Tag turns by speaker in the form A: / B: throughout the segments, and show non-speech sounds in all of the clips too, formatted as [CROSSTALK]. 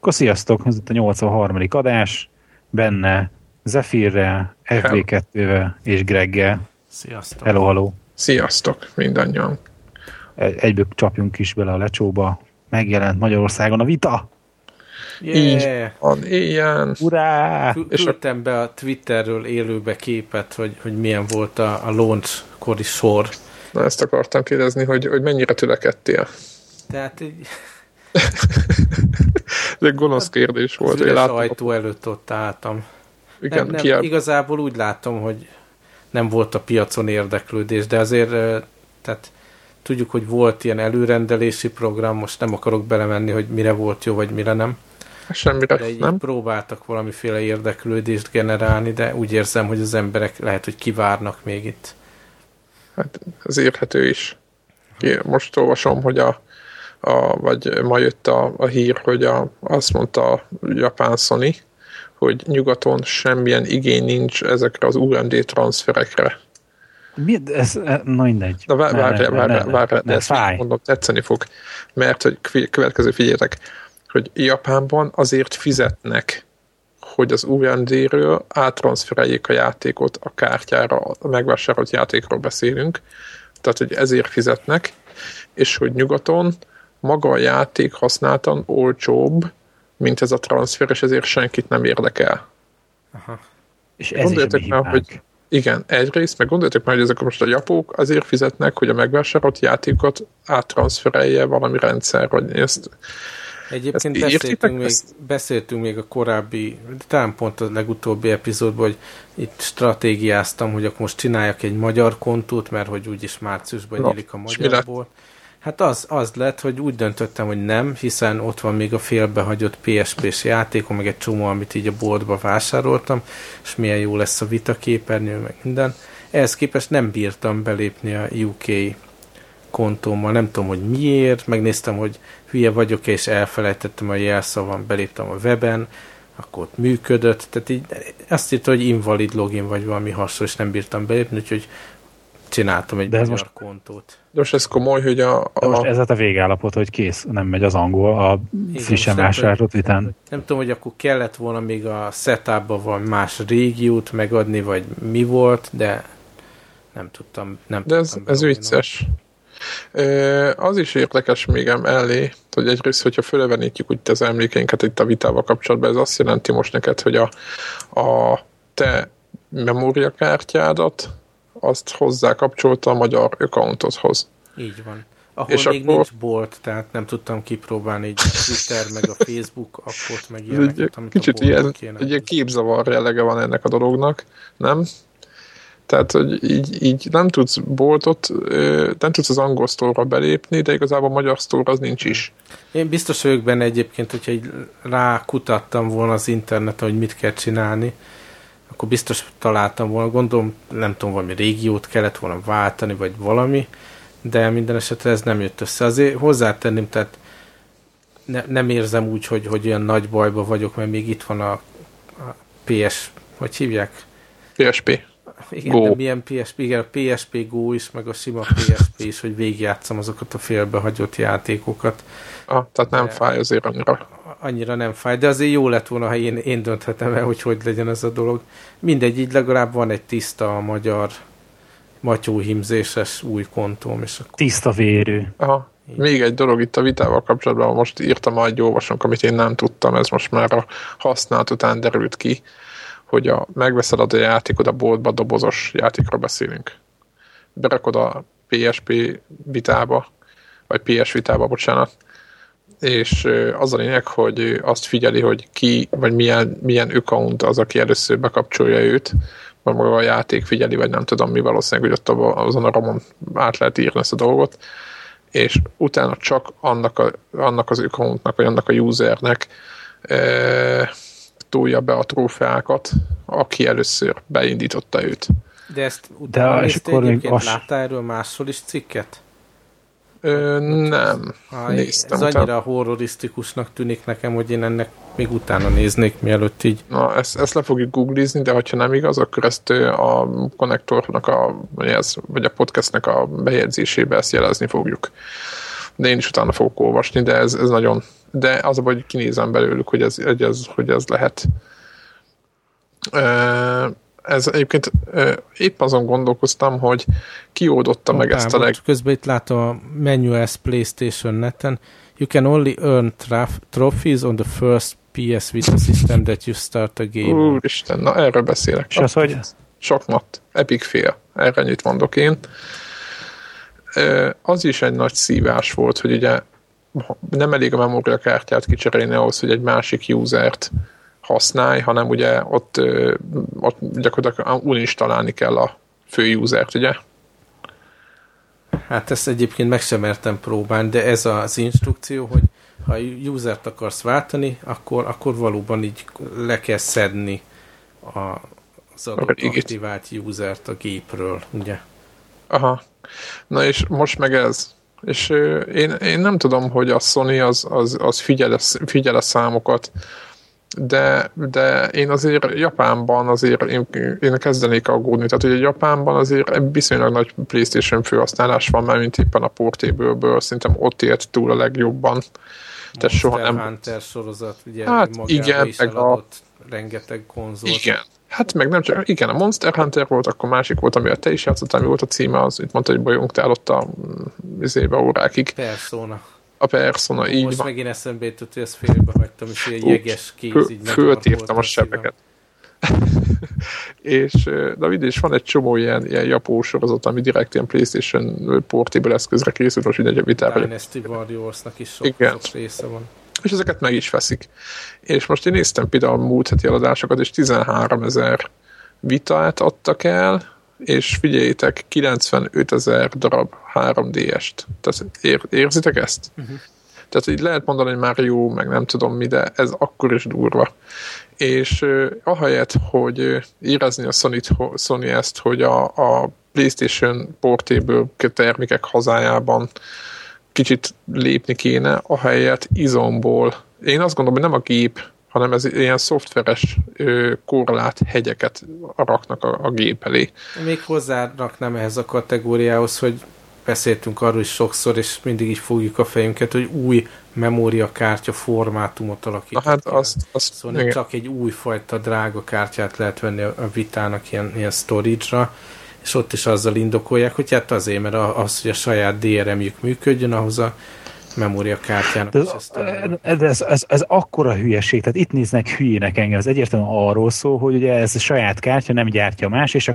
A: Akkor sziasztok, ez itt a 83. adás, benne Zephyr-rel, FB2-vel és Greggel.
B: Sziasztok.
A: Hello, hello.
C: Sziasztok mindannyian.
A: Egyből csapjunk is bele a lecsóba. Megjelent Magyarországon a vita.
C: Így van, ilyen.
A: Urá!
B: És Küldtem be a Twitterről élőbe képet, hogy, hogy milyen volt a, a launch-kori sor.
C: Na ezt akartam kérdezni, hogy, hogy mennyire tülekedtél.
B: Tehát így... [LAUGHS]
C: Ez egy gonosz kérdés volt.
B: Az üres ajtó előtt ott álltam.
C: Igen,
B: nem, nem, igazából úgy látom, hogy nem volt a piacon érdeklődés, de azért tehát tudjuk, hogy volt ilyen előrendelési program, most nem akarok belemenni, hogy mire volt jó, vagy mire nem.
C: Semmire,
B: de
C: nem?
B: próbáltak valamiféle érdeklődést generálni, de úgy érzem, hogy az emberek lehet, hogy kivárnak még itt.
C: Hát ez érhető is. Most olvasom, hogy a, a vagy ma jött a, a hír, hogy a, azt mondta a japán Sony, hogy nyugaton semmilyen igény nincs ezekre az UMD transferekre.
A: Mi, ez, na mindegy.
C: Na várj, várj, várj, várj, de ezt fáj. mondom, tetszeni fog, mert hogy következő figyeljetek, hogy Japánban azért fizetnek, hogy az UMD-ről áttranszfereljék a játékot a kártyára, a megvásárolt játékról beszélünk, tehát hogy ezért fizetnek, és hogy nyugaton maga a játék használtan olcsóbb, mint ez a transfer, és ezért senkit nem érdekel.
A: Aha. És ez Gondoljatok
C: már, hogy igen, egyrészt, meg gondoljatok már, hogy ezek most a japók azért fizetnek, hogy a megvásárolt játékot áttranszferelje valami rendszer, hogy ezt
B: Egyébként ezt beszéltünk, még, ezt? beszéltünk még a korábbi, talán pont a legutóbbi epizódban, hogy itt stratégiáztam, hogy akkor most csináljak egy magyar kontót, mert hogy úgyis márciusban nyílik a magyarból. Hát az, az lett, hogy úgy döntöttem, hogy nem, hiszen ott van még a félbehagyott PSP-s játékom, meg egy csomó, amit így a boltba vásároltam, és milyen jó lesz a vitaképernyő, meg minden. Ehhez képest nem bírtam belépni a UK kontómmal, nem tudom, hogy miért, megnéztem, hogy hülye vagyok és elfelejtettem a jelszavam, beléptem a weben, akkor ott működött, tehát így azt írta, hogy invalid login vagy valami hasonló, és nem bírtam belépni, úgyhogy csináltam egy de ez most, kontót.
C: De most ez komoly, hogy a... a...
A: De most ez a végállapot, hogy kész, nem megy az angol a Igen, frissen vásárolt vitán.
B: Nem tudom, hogy akkor kellett volna még a setupba van más régiót megadni, vagy mi volt, de nem tudtam. Nem
C: de ez, tudtam ez vicces. Az is érdekes még elé, hogy egyrészt, hogyha fölevenítjük úgy az emlékeinket itt a vitával kapcsolatban, ez azt jelenti most neked, hogy a, a te memóriakártyádat azt hozzá kapcsolta a magyar accountodhoz.
B: Így van. Ahol és még akkor... nincs bolt, tehát nem tudtam kipróbálni így a Twitter, meg a Facebook appot, meg ilyeneket,
C: amit Kicsit ilyen, egy ilyen képzavar jellege van ennek a dolognak, nem? Tehát, hogy így, így nem tudsz boltot, nem tudsz az angol sztorra belépni, de igazából a magyar sztor az nincs is.
B: Én biztos vagyok benne egyébként, hogyha így rákutattam volna az interneten, hogy mit kell csinálni, akkor biztos találtam volna, gondolom, nem tudom, valami régiót kellett volna váltani, vagy valami, de minden esetre ez nem jött össze. Azért hozzátenném, tehát ne, nem érzem úgy, hogy, hogy olyan nagy bajba vagyok, mert még itt van a, a PS, hogy hívják?
C: PSP.
B: Igen, Go. de milyen PSP, igen, a PSP Go is, meg a sima PSP is, hogy végigjátszom azokat a félbehagyott játékokat.
C: Ah, tehát nem de fáj azért annyira.
B: Annyira nem fáj, de azért jó lett volna, ha én, én dönthetem el, hogy hogy legyen ez a dolog. Mindegy, így legalább van egy tiszta a magyar matyóhimzéses új kontóm. És akkor...
A: Tiszta vérű.
C: Aha. Még egy dolog itt a vitával kapcsolatban, most írtam egy olvasónk, amit én nem tudtam, ez most már a használat után derült ki, hogy a, megveszed a játékod a boltba, dobozos játékról beszélünk. Berakod a PSP vitába, vagy PS vitába, bocsánat, és az a lényeg, hogy azt figyeli, hogy ki, vagy milyen, milyen account az, aki először bekapcsolja őt, vagy maga a játék figyeli, vagy nem tudom mi, valószínűleg, hogy ott azon a romon át lehet írni ezt a dolgot, és utána csak annak, a, annak az accountnak, vagy annak a usernek e, tolja be a trófeákat, aki először beindította őt.
B: De ezt utána De, és akkor egyébként az... láttál erről máshol is cikket?
C: Ö, nem.
B: Ha, néztem. Ez annyira horrorisztikusnak tűnik nekem, hogy én ennek még utána néznék, mielőtt így.
C: Na, ezt, ezt le fogjuk googlizni, de ha nem igaz, akkor ezt a konnektornak, a, vagy a podcastnek a bejegyzésébe ezt jelezni fogjuk. de én is utána fogok olvasni, de ez, ez nagyon, de az a hogy kinézem belőlük, hogy ez, hogy ez, hogy ez lehet. Ez egyébként épp azon gondolkoztam, hogy kioldotta meg ezt a leg...
B: Közben itt látom a Menu S PlayStation neten. You can only earn trophies on the first PS Vita system that you start a game.
C: Úristen, na erről beszélek.
A: És az, hogy...
C: Sokmat, epic fél. Erre ennyit mondok én. Az is egy nagy szívás volt, hogy ugye nem elég a memóriakártyát kicserélni ahhoz, hogy egy másik usert használj, hanem ugye ott, ott gyakorlatilag uninstalálni kell a fő usert, ugye?
B: Hát ezt egyébként meg sem mertem próbálni, de ez az instrukció, hogy ha usert akarsz váltani, akkor, akkor valóban így le kell szedni a, az adott aktivált usert a gépről, ugye?
C: Aha. Na és most meg ez. És én, én nem tudom, hogy a Sony az, az, az figyel, figyel a számokat, de, de én azért Japánban azért én, én kezdenék aggódni. Tehát, a Japánban azért viszonylag nagy PlayStation főhasználás van, mert mint éppen a portéből, szerintem ott élt túl a legjobban.
B: Tehát soha nem... Hunter sorozat, ugye
C: hát igen, is meg a...
B: rengeteg konzolt.
C: Igen, Hát meg nem csak, igen, a Monster Hunter volt, akkor másik volt, amivel te is játszottál, mi volt a címe, az itt mondta, hogy bolyongtál ott a vizébe órákig.
B: Persona.
C: A Persona, így
B: Most van. megint eszembe jutott, hogy ezt félbe hagytam, és egy jeges kéz így
C: Föltírtam a sebeket. [LAUGHS] és David, és van egy csomó ilyen, ilyen japó sorozat, ami direkt ilyen Playstation portable eszközre készült, most egy vitára.
B: Dynasty Warriorsnak is sok, Igen. sok része van
C: és ezeket meg is veszik. És most én néztem például a múlt heti eladásokat, és 13 ezer vitát adtak el, és figyeljétek, 95 ezer darab 3D-est. Tehát ér, érzitek ezt? Uh-huh. Tehát így lehet mondani, hogy már jó, meg nem tudom mi, de ez akkor is durva. És uh, ahelyett, hogy érezni a Sony, Sony ezt, hogy a, a PlayStation Portable termékek hazájában kicsit lépni kéne, ahelyett izomból. Én azt gondolom, hogy nem a gép, hanem ez ilyen szoftveres korlát hegyeket raknak a, a gép elé.
B: Még hozzáraknám ehhez a kategóriához, hogy beszéltünk arról is sokszor, és mindig így fogjuk a fejünket, hogy új memóriakártya formátumot alakított.
C: Hát azt, azt
B: szóval igen. csak egy újfajta drága kártyát lehet venni a vitának ilyen, ilyen storage-ra, és ott is azzal indokolják, hogy hát azért, mert az, hogy a saját DRM-jük működjön, ahhoz a memóriakártyának
A: ez, ez, ez, ez, ez akkora hülyeség, tehát itt néznek hülyének engem, ez egyértelműen arról szól, hogy ugye ez a saját kártya nem gyártja más, és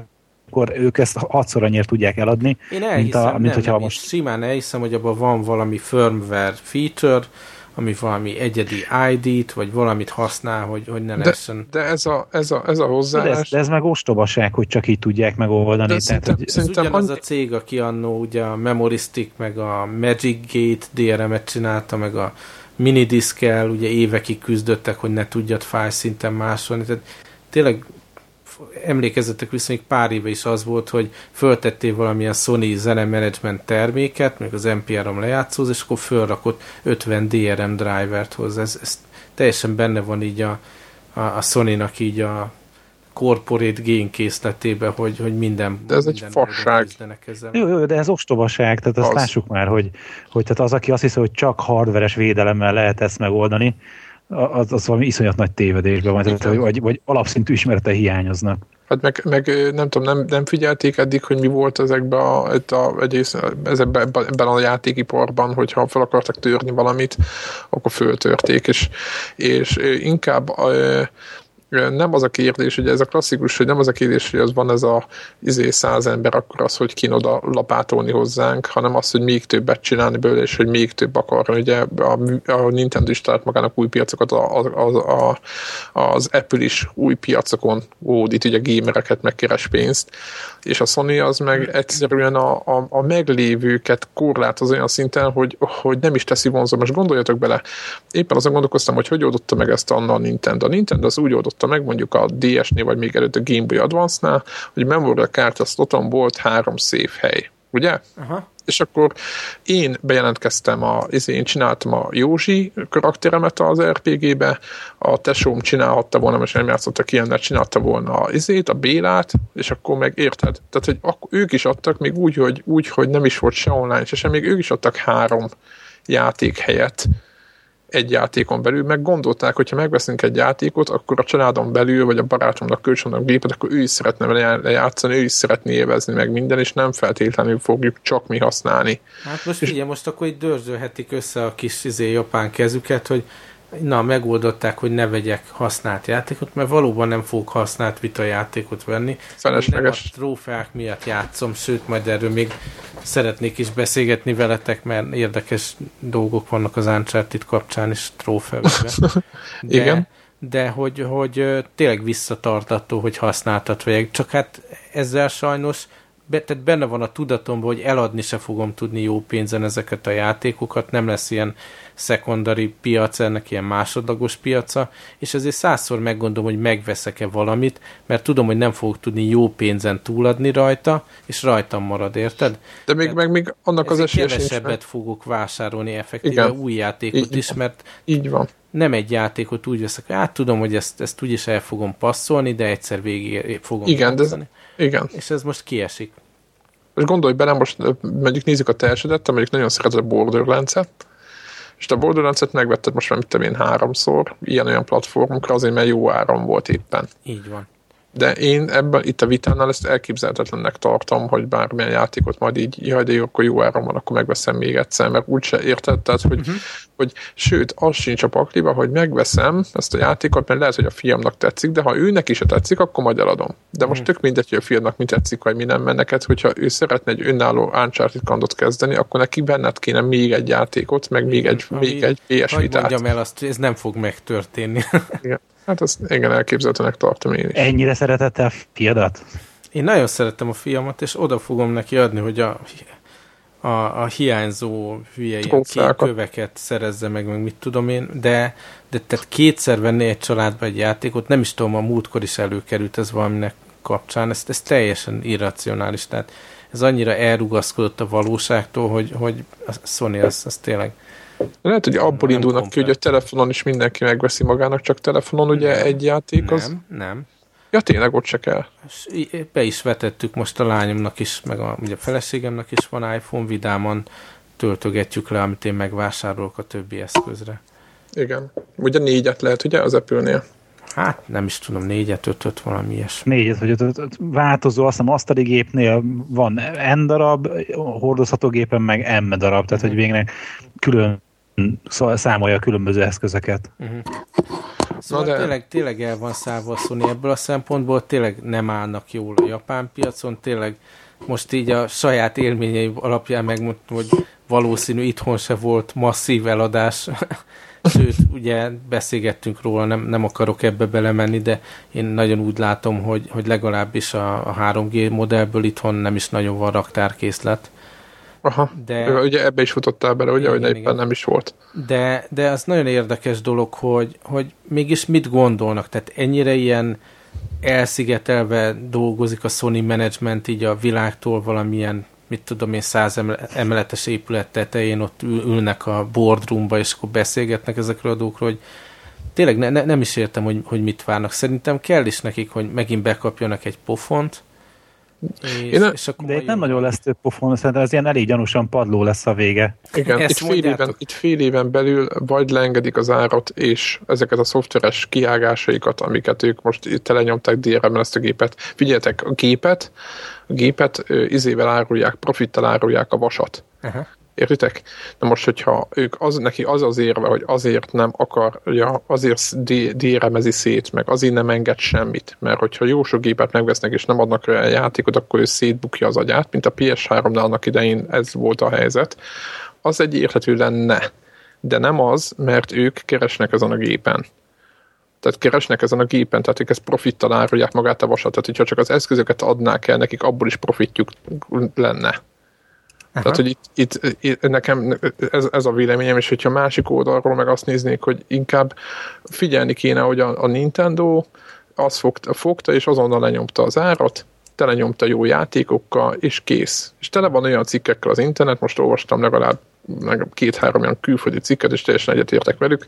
A: akkor ők ezt hatszor annyira tudják eladni,
B: Én elhiszem, mint, a, mint nem, hogyha nem, most... Simán elhiszem, hogy abban van valami firmware feature, ami valami egyedi ID-t, vagy valamit használ, hogy, hogy ne.
C: De, de ez, a, ez, a, ez a hozzáállás...
A: De ez, de ez meg ostobaság, hogy csak így tudják megoldani. De
B: Tehát, hogy ez ugyanaz a cég, aki annó ugye a Memoristic, meg a Magic Gate DRM-et csinálta, meg a minidiskel, ugye évekig küzdöttek, hogy ne tudjad fájszinten másolni. Tehát tényleg emlékezzetek vissza, még pár éve is az volt, hogy föltettél valamilyen Sony zenemanagement terméket, még az NPR-om lejátszóz, és akkor fölrakott 50 DRM drivert hozzá. Ez, ez teljesen benne van így a, a, a Sony-nak így a corporate gain készletében, hogy, hogy minden
C: De ez
B: minden
C: egy fasság.
A: Jó, jó, de ez ostobaság, tehát azt az. lássuk már, hogy, hogy tehát az, aki azt hiszi, hogy csak hardveres védelemmel lehet ezt megoldani, az, az valami iszonyat nagy tévedésben van, tehát, vagy, vagy alapszintű ismerete hiányoznak.
C: Hát meg, meg nem tudom, nem, nem figyelték eddig, hogy mi volt ezekben a, a, egész, ezekben, ebben a játékiparban, hogyha fel akartak törni valamit, akkor föltörték, és, és inkább nem az a kérdés, hogy ez a klasszikus, hogy nem az a kérdés, hogy az van ez a izé száz ember, akkor az, hogy kin oda lapátolni hozzánk, hanem az, hogy még többet csinálni belőle, és hogy még több akar. Ugye a, a Nintendo is talált magának új piacokat, a, a, a, az Apple is új piacokon ódít, ugye gamereket megkeres pénzt, és a Sony az meg egyszerűen a, a, a meglévőket korlátoz olyan szinten, hogy, hogy nem is teszi vonzó. Most gondoljatok bele, éppen azon gondolkoztam, hogy hogy oldotta meg ezt a Nintendo. A Nintendo az úgy oldotta meg, mondjuk a DS-nél, vagy még előtt a Game Boy Advance-nál, hogy memory kártya sloton volt három szép hely. Ugye? Aha és akkor én bejelentkeztem, a, én csináltam a Józsi karakteremet az RPG-be, a tesóm csinálhatta volna, és nem játszottak ilyennel, csinálta volna a izét, a Bélát, és akkor meg érted? Tehát, hogy akkor ők is adtak még úgy, hogy, úgy, hogy nem is volt se online, se sem, még ők is adtak három játék helyett egy játékon belül, meg gondolták, hogy ha megveszünk egy játékot, akkor a családon belül, vagy a barátomnak kölcsönök gépet, akkor ő is szeretne vele játszani, ő is szeretné élvezni meg minden, és nem feltétlenül fogjuk csak mi használni.
B: Hát most és... ugye, most akkor így dörzsölhetik össze a kis izé, japán kezüket, hogy na, megoldották, hogy ne vegyek használt játékot, mert valóban nem fogok használt vita játékot venni.
C: Felesleges.
B: Nem a trófeák miatt játszom, sőt, majd erről még szeretnék is beszélgetni veletek, mert érdekes dolgok vannak az Uncharted kapcsán is trófeákban. [LAUGHS] De, Igen. De hogy, hogy tényleg visszatartató, hogy használtat vegyek. Csak hát ezzel sajnos be, tehát benne van a tudatomban, hogy eladni se fogom tudni jó pénzen ezeket a játékokat, nem lesz ilyen szekundari piac, ennek ilyen másodlagos piaca, és ezért százszor meggondolom, hogy megveszek-e valamit, mert tudom, hogy nem fogok tudni jó pénzen túladni rajta, és rajtam marad, érted?
C: De még, meg még annak az esélye
B: kevesebbet fogok vásárolni effektíve Igen. új játékot így, is, mert
C: így van.
B: nem egy játékot úgy veszek, hát tudom, hogy ezt, ezt úgyis el fogom passzolni, de egyszer végig fogom
C: Igen, de igen.
B: És ez most kiesik.
C: És gondolj bele, most mondjuk nézzük a te esetet, mondjuk nagyon szereted a Borderlands-et, és a Borderlands-et megvetted most már, mit tudom én, háromszor ilyen-olyan platformokra, azért mert jó áram volt éppen.
B: Így van
C: de én ebben itt a vitánál ezt elképzelhetetlennek tartom, hogy bármilyen játékot majd így, jaj, de jó, akkor jó áron van, akkor megveszem még egyszer, mert úgyse érted, tehát, hogy, uh-huh. Hogy sőt, az sincs a pakliba, hogy megveszem ezt a játékot, mert lehet, hogy a fiamnak tetszik, de ha őnek is tetszik, akkor majd eladom. De most uh-huh. tök mindegy, hogy a fiadnak mi tetszik, vagy mi nem, mert neked, hogyha ő szeretne egy önálló Uncharted kandot kezdeni, akkor neki benned kéne még egy játékot, meg még egy, még egy PS vitát.
B: mondjam el azt, ez nem fog megtörténni. [LAUGHS]
C: Igen. Hát azt igen elképzelhetőnek tartom én is.
A: Ennyire szeretette a fiadat?
B: Én nagyon szerettem a fiamat, és oda fogom neki adni, hogy a, a, a hiányzó hülye ilyen köveket szerezze meg, meg mit tudom én, de, de tehát kétszer venni egy családba egy játékot, nem is tudom, a múltkor is előkerült ez valaminek kapcsán, ez, ez teljesen irracionális, tehát ez annyira elrugaszkodott a valóságtól, hogy, hogy a Sony az, az tényleg
C: lehet, hogy abból nem indulnak ki, hogy a telefonon is mindenki megveszi magának, csak telefonon ugye nem, egy játék az...
B: Nem, nem.
C: Ja, tényleg ott se kell.
B: Be is vetettük most a lányomnak is, meg a, ugye a feleségemnek is van iPhone, vidáman töltögetjük le, amit én megvásárolok a többi eszközre.
C: Igen. Ugye négyet lehet, ugye, az Apple-nél?
B: Hát nem is tudom, négyet, ötöt, valami ilyesmi.
A: Négyet vagy ötöt, változó, azt hiszem asztali gépnél van N darab, hordozható gépen meg M darab, tehát hogy mhm. végnek külön számolja a különböző eszközöket. Uh-huh.
B: Szóval de... tényleg, tényleg el van szállva a Sony ebből a szempontból, tényleg nem állnak jól a japán piacon, tényleg most így a saját élményei alapján megmondtam, hogy valószínű itthon se volt masszív eladás, [LAUGHS] sőt, ugye beszélgettünk róla, nem, nem akarok ebbe belemenni, de én nagyon úgy látom, hogy, hogy legalábbis a, a 3G modellből itthon nem is nagyon van raktárkészlet.
C: Aha, de, ugye ebbe is futottál bele, ugye, hogy éppen igen. nem is volt.
B: De, de az nagyon érdekes dolog, hogy, hogy mégis mit gondolnak, tehát ennyire ilyen elszigetelve dolgozik a Sony management így a világtól valamilyen mit tudom én, száz emeletes épület tetején ott ül, ülnek a boardroomba, és akkor beszélgetnek ezekről a dolgokról, hogy tényleg ne, ne, nem is értem, hogy, hogy mit várnak. Szerintem kell is nekik, hogy megint bekapjanak egy pofont,
A: és, Én és akkor de itt nem nagyon lesz több pofon, szerintem ez ilyen elég gyanúsan padló lesz a vége.
C: Igen, itt fél, éven, itt fél éven belül vagy leengedik az árat, és ezeket a szoftveres kiágásaikat, amiket ők most telenyomták DRM-en ezt a gépet. Figyeljetek, a gépet, a gépet izével árulják, profittal árulják a vasat. Uh-huh. Értitek? Na most, hogyha ők az, neki az az érve, hogy azért nem akarja, azért déremezi szét, meg azért nem enged semmit, mert hogyha jó sok gépet megvesznek és nem adnak olyan játékot, akkor ő szétbukja az agyát, mint a PS3-nál annak idején ez volt a helyzet, az egy érthető lenne. De nem az, mert ők keresnek ezen a gépen. Tehát keresnek ezen a gépen, tehát ők ezt profittal árulják magát a vasat. Tehát, hogyha csak az eszközöket adnák el, nekik abból is profitjuk lenne. Aha. Tehát, hogy itt, itt, itt nekem ez, ez a véleményem, és hogyha másik oldalról meg azt néznék, hogy inkább figyelni kéne, hogy a, a Nintendo azt fogta, fogta, és azonnal lenyomta az árat, telenyomta jó játékokkal, és kész. És tele van olyan cikkekkel az internet, most olvastam legalább két-három olyan külföldi cikket, és teljesen egyetértek velük,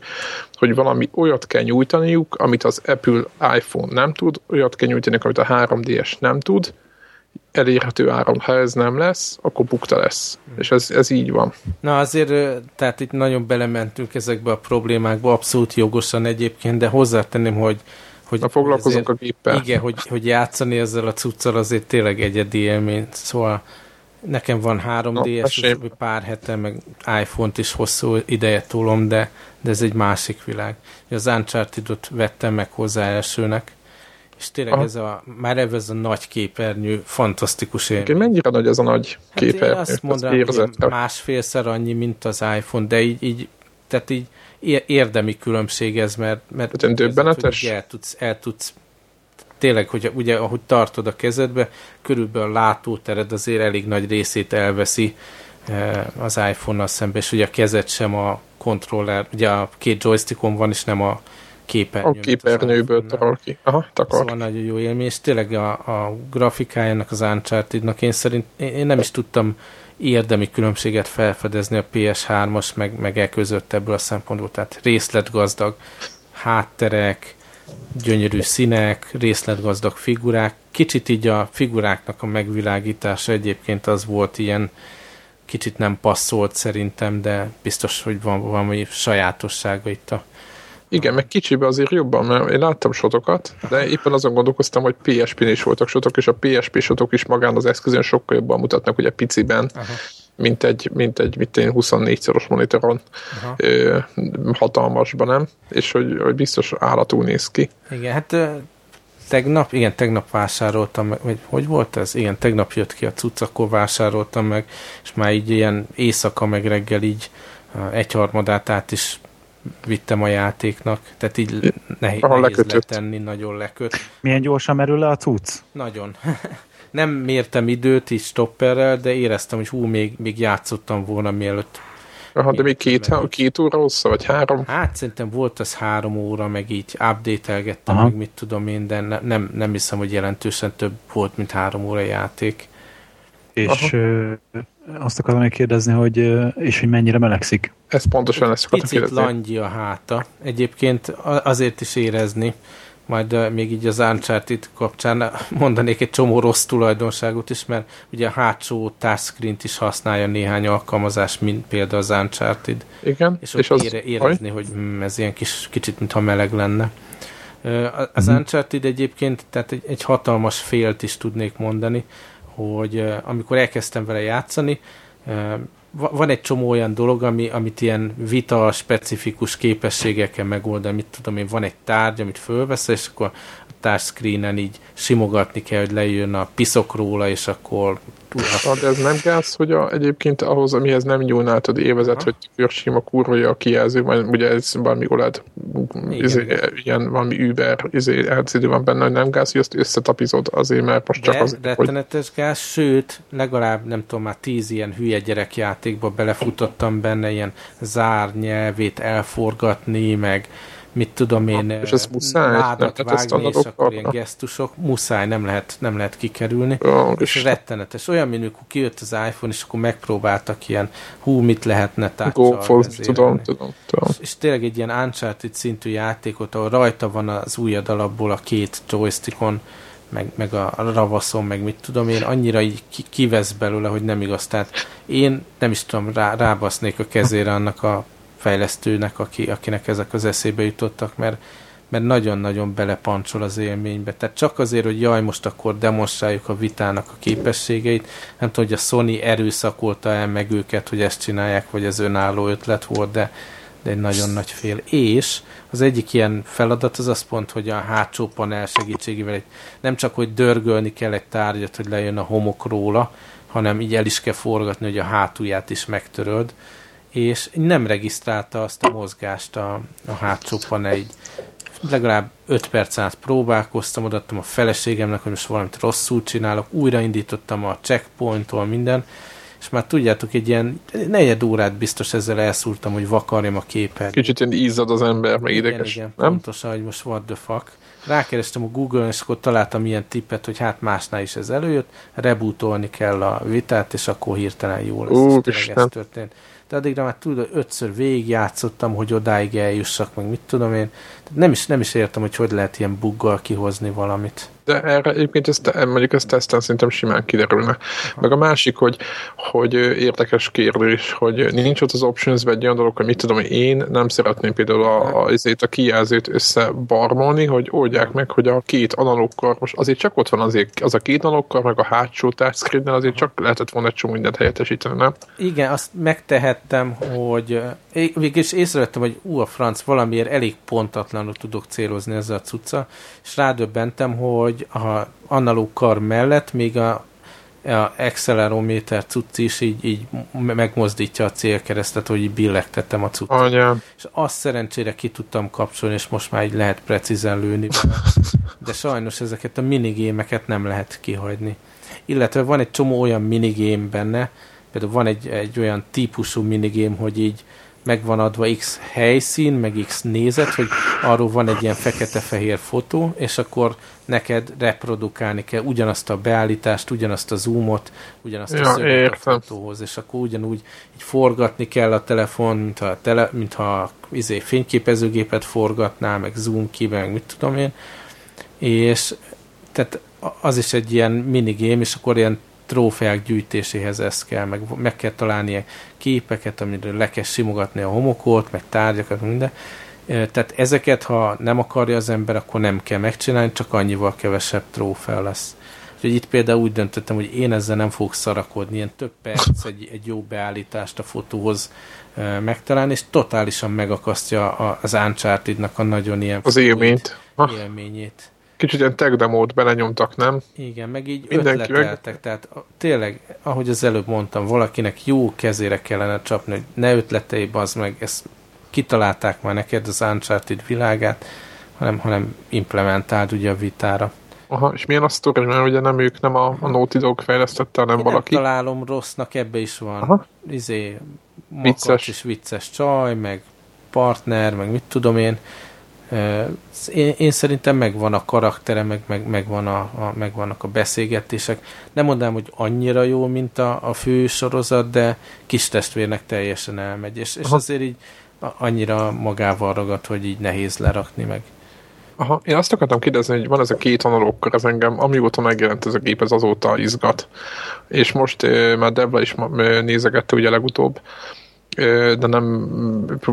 C: hogy valami olyat kell nyújtaniuk, amit az Apple iPhone nem tud, olyat kell nyújtaniuk, amit a 3DS nem tud, elérhető áron. Ha ez nem lesz, akkor bukta lesz. Hmm. És ez, ez így van.
B: Na azért, tehát itt nagyon belementünk ezekbe a problémákba, abszolút jogosan egyébként, de hozzátenném, hogy hogy
C: Na foglalkozunk azért, a géppel.
B: Igen, hogy, hogy játszani ezzel a cuccal azért tényleg egyedi élmény. Szóval nekem van 3D-es, no, pár hete, meg iPhone-t is hosszú ideje tolom, de, de ez egy másik világ. Az Uncharted-ot vettem meg hozzá elsőnek, és tényleg Aha. ez a, már ez a nagy képernyő, fantasztikus élmény.
C: Mennyire nagy ez a nagy hát képernyő? Én
B: azt mondanám, hogy másfélszer annyi, mint az iPhone, de így, így tehát így érdemi különbség ez, mert, mert
C: hát döbbenetes?
B: el tudsz, el tudsz tényleg, hogy ugye ahogy tartod a kezedbe, körülbelül a látótered azért elég nagy részét elveszi eh, az iPhone-nal szemben, és ugye a kezed sem a kontroller, ugye a két joystickon van, és nem a képernyő.
C: A képernyőből takar ki. Aha, takar.
B: Szóval nagyon jó élmény, és tényleg a, a grafikájának, az Uncharted-nak én szerint, én, én nem is tudtam érdemi különbséget felfedezni a PS3-as, meg, meg e között ebből a szempontból, tehát részletgazdag hátterek, gyönyörű színek, részletgazdag figurák. Kicsit így a figuráknak a megvilágítása egyébként az volt ilyen, kicsit nem passzolt szerintem, de biztos, hogy van valami sajátossága itt a
C: igen, meg kicsibe azért jobban, mert én láttam sotokat, de éppen azon gondolkoztam, hogy PSP-n is voltak sotok, és a PSP sotok is magán az eszközön sokkal jobban mutatnak, hogy a piciben, Aha. mint egy, mint egy mit én 24-szoros monitoron ö, hatalmasban, nem? És hogy, hogy biztos állatú néz ki.
B: Igen, hát tegnap, igen, tegnap vásároltam meg, vagy hogy volt ez? Igen, tegnap jött ki a cucc, akkor vásároltam meg, és már így ilyen éjszaka meg reggel így egyharmadát át is vittem a játéknak, tehát így nehéz, nehéz letenni, nagyon leköt.
A: Milyen gyorsan merül le a cucc?
B: Nagyon. [LAUGHS] Nem mértem időt is stopperrel, de éreztem, hogy hú, még, még játszottam volna mielőtt.
C: Aha, de még két, két óra hossza, vagy három?
B: Hát szerintem volt az három óra, meg így update-elgettem, meg mit tudom én, de ne, nem, nem hiszem, hogy jelentősen több volt, mint három óra játék.
A: És ö, azt akarom még kérdezni, hogy és hogy mennyire melegszik?
C: Ez pontosan ezt
B: akartam kérdezni. Picit langyi a háta. Egyébként azért is érezni, majd még így az Uncharted kapcsán mondanék egy csomó rossz tulajdonságot is, mert ugye a hátsó touchscreen-t is használja néhány alkalmazás, mint például az Uncharted.
C: Igen.
B: És, és ott ére, érezni, hogy mm, ez ilyen kis, kicsit, mintha meleg lenne. Az mm-hmm. Uncharted egyébként, tehát egy, egy hatalmas félt is tudnék mondani, hogy amikor elkezdtem vele játszani, van egy csomó olyan dolog, ami, amit ilyen vita specifikus képességekkel megoldani, mit tudom én, van egy tárgy, amit fölvesz, és akkor a touchscreenen így simogatni kell, hogy lejön a piszok róla, és akkor
C: Hát, de ez nem gáz, hogy a, egyébként ahhoz, amihez nem nyúlnál, tudod, évezet, hogy sima kurva a kijelző, majd ugye ez valami OLED, izé, ilyen valami Uber izé, LCD van benne, hogy nem gáz, hogy azt összetapizod azért, mert most csak az.
B: rettenetes hogy... gáz, sőt, legalább nem tudom, már tíz ilyen hülye gyerekjátékba belefutottam benne, ilyen zár nyelvét elforgatni, meg mit tudom én,
C: és ez muszáj, ládat
B: nem vágni, és akkor ilyen gesztusok, muszáj, nem lehet, nem lehet kikerülni. Ja, és, rettenetes. Olyan minőkú kijött az iPhone, és akkor megpróbáltak ilyen, hú, mit lehetne
C: tárcsal tudom, tudom, tudom.
B: És, és tényleg egy ilyen Uncharted szintű játékot, ahol rajta van az ujjad alapból a két joystickon, meg, meg a, a ravaszon, meg mit tudom én, annyira így ki, kivesz belőle, hogy nem igaz. Tehát én nem is tudom, rá, rábasznék a kezére annak a fejlesztőnek, aki, akinek ezek az eszébe jutottak, mert mert nagyon-nagyon belepancsol az élménybe. Tehát csak azért, hogy jaj, most akkor demonstráljuk a vitának a képességeit, nem tudom, hogy a Sony erőszakolta el meg őket, hogy ezt csinálják, vagy ez önálló ötlet volt, de, de egy nagyon nagy fél. És az egyik ilyen feladat az az pont, hogy a hátsó panel segítségével egy, nem csak, hogy dörgölni kell egy tárgyat, hogy lejön a homok róla, hanem így el is kell forgatni, hogy a hátulját is megtöröld, és nem regisztrálta azt a mozgást a, a hátsó így legalább 5 perc át próbálkoztam, odaadtam a feleségemnek, hogy most valamit rosszul csinálok, újraindítottam a checkpointtól minden, és már tudjátok, egy ilyen negyed órát biztos ezzel elszúrtam, hogy vakarjam a képet.
C: Kicsit ilyen ízad az ember, meg ideges,
B: igen, nem? pontosan, hogy most what the fuck. Rákerestem a Google-on, és akkor találtam ilyen tippet, hogy hát másnál is ez előjött, rebootolni kell a vitát, és akkor hirtelen jó lesz, Ú, és ez történt de addigra már tudod, ötször végigjátszottam, hogy odáig eljussak, meg mit tudom én. Tehát nem is, nem is értem, hogy hogy lehet ilyen buggal kihozni valamit.
C: De erre egyébként ezt, mondjuk ezt teszten szerintem simán kiderülne. Meg a másik, hogy, hogy érdekes kérdés, hogy nincs ott az options egy olyan dolog, hogy mit tudom, én nem szeretném például a, a, a, a kijelzőt összebarmolni, hogy oldják meg, hogy a két analókkal, most azért csak ott van azért az a két analókkal, meg a hátsó touchscreen azért csak lehetett volna egy csomó mindent helyettesíteni, nem?
B: Igen, azt megtehettem, hogy végülis észrevettem, hogy ú, a franc, valamiért elég pontatlanul tudok célozni ezzel a cucca, és rádöbbentem, hogy a analóg kar mellett még a, a accelerométer cucc is így, így megmozdítja a célkeresztet, hogy így billegtettem a cuccot. Anya. És azt szerencsére ki tudtam kapcsolni, és most már így lehet precízen lőni. De sajnos ezeket a minigémeket nem lehet kihagyni. Illetve van egy csomó olyan minigém benne, például van egy, egy olyan típusú minigém, hogy így meg van adva X helyszín, meg X nézet, hogy arról van egy ilyen fekete-fehér fotó, és akkor neked reprodukálni kell ugyanazt a beállítást, ugyanazt a zoomot, ugyanazt ja, a szöget a fotóhoz, és akkor ugyanúgy így forgatni kell a telefon, mintha, a tele, mintha izé, fényképezőgépet forgatná, meg zoom ki, meg mit tudom én, és tehát az is egy ilyen minigame, és akkor ilyen trófeák gyűjtéséhez ez kell, meg, meg kell találni ilyen képeket, amiről le kell simogatni a homokot, meg tárgyakat, minden. Tehát ezeket, ha nem akarja az ember, akkor nem kell megcsinálni, csak annyival kevesebb trófea lesz. Úgyhogy itt például úgy döntöttem, hogy én ezzel nem fogok szarakodni, ilyen több perc egy, egy jó beállítást a fotóhoz e, megtalálni, és totálisan megakasztja az Uncharted-nak a nagyon ilyen
C: az élményt.
B: élményét.
C: Kicsit ilyen tech demót belenyomtak, nem?
B: Igen, meg így Mindenki ötleteltek, meg... tehát tényleg, ahogy az előbb mondtam, valakinek jó kezére kellene csapni, hogy ne ötletei az meg, ezt kitalálták már neked az Uncharted világát, hanem, hanem implementáld ugye a vitára.
C: Aha, és milyen a sztori, mert ugye nem ők, nem a, a Naughty Dog fejlesztette, hanem Én valaki.
B: Nem találom rossznak, ebbe is van. Aha. Izé, vicces. és vicces csaj, meg partner, meg mit tudom én. Én, én szerintem megvan a karaktere, meg, meg, megvan a, a, megvannak a beszélgetések. Nem mondám, hogy annyira jó, mint a, a fő sorozat, de kis testvérnek teljesen elmegy, és, és azért így annyira magával ragad, hogy így nehéz lerakni meg.
C: Aha, én azt akartam kérdezni, hogy van ez a két analógkör, ez engem, amióta megjelent ez a gép, ez azóta izgat. És most e, már Debla is nézegette ugye legutóbb, de nem,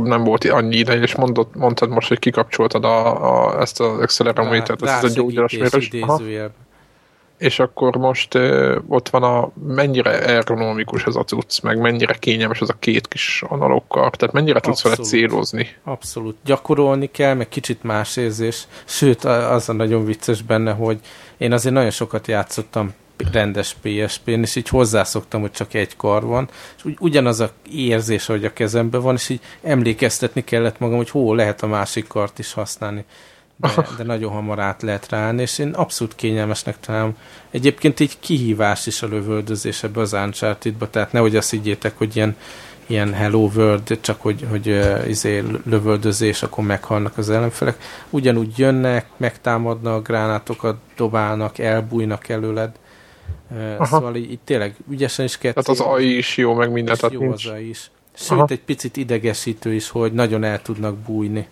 C: nem volt annyi ideje, és mondott, mondtad most, hogy kikapcsoltad a, a, ezt az accelerométert, ezt a gyógyíras mérés. És akkor most uh, ott van a mennyire ergonomikus ez a cucc, meg mennyire kényelmes ez a két kis analókkal, tehát mennyire tudsz vele célozni.
B: Abszolút. Gyakorolni kell, meg kicsit más érzés. Sőt, az a nagyon vicces benne, hogy én azért nagyon sokat játszottam rendes PSP-n, és így hozzászoktam, hogy csak egy kar van, és úgy, ugyanaz a érzés, hogy a kezemben van, és így emlékeztetni kellett magam, hogy hol lehet a másik kart is használni. De, de nagyon hamar át lehet ráállni, és én abszolút kényelmesnek találom. Egyébként így kihívás is a lövöldözés ebbe az uncharted tehát nehogy azt higgyétek, hogy ilyen, ilyen Hello World, csak hogy, hogy uh, izé, lövöldözés, akkor meghalnak az ellenfelek. Ugyanúgy jönnek, megtámadnak, gránátokat dobálnak, elbújnak előled, Aha. Szóval így, így tényleg ügyesen is kell.
C: Tehát az AI is jó, meg mindent.
B: Jó nincs. az AI is. Sőt, Aha. egy picit idegesítő is, hogy nagyon el tudnak bújni.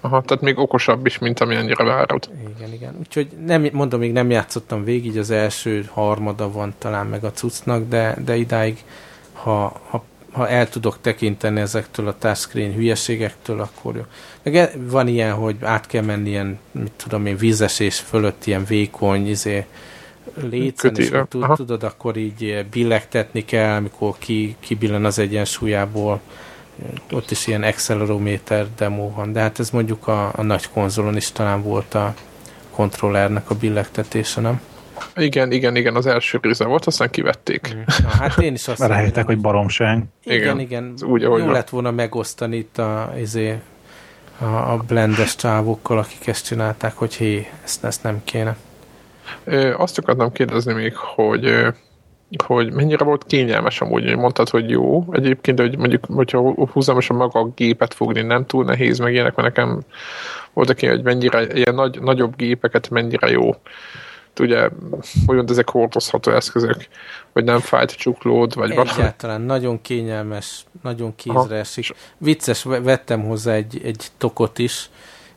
C: Aha, tehát még okosabb is, mint amennyire várod.
B: Igen, igen. Úgyhogy nem, mondom, még nem játszottam végig, az első harmada van talán meg a cuccnak, de, de idáig, ha, ha, ha el tudok tekinteni ezektől a touchscreen hülyeségektől, akkor jó. Meg e- van ilyen, hogy át kell menni ilyen, mit tudom én, vízesés fölött ilyen vékony, izé, lécen, és tud, tudod, akkor így billegtetni kell, amikor ki, kibillen az egyensúlyából. Ott is ilyen accelerometer demo van, de hát ez mondjuk a, a nagy konzolon is talán volt a kontrollernek a billegtetése, nem?
C: Igen, igen, igen, az első része volt, aztán kivették.
B: Mm. Na, hát én is azt
A: Rájöttek, hogy baromság.
B: Igen, igen. igen. Úgy, Jó van. lett volna megosztani itt a, izé, a, a blendes csávokkal, akik ezt csinálták, hogy hé, ezt, ezt nem kéne.
C: Azt akartam kérdezni még, hogy hogy mennyire volt kényelmes amúgy, hogy mondtad, hogy jó. Egyébként, hogy mondjuk, hogyha húzamosan maga a gépet fogni, nem túl nehéz, meg ilyenek, mert nekem voltak ilyen, hogy mennyire, ilyen nagy, nagyobb gépeket mennyire jó. Ugye, olyan ezek hordozható eszközök, vagy nem fájt csuklód, vagy
B: valami. Egyáltalán nagyon kényelmes, nagyon kézre esik. Vicces, vettem hozzá egy, egy tokot is,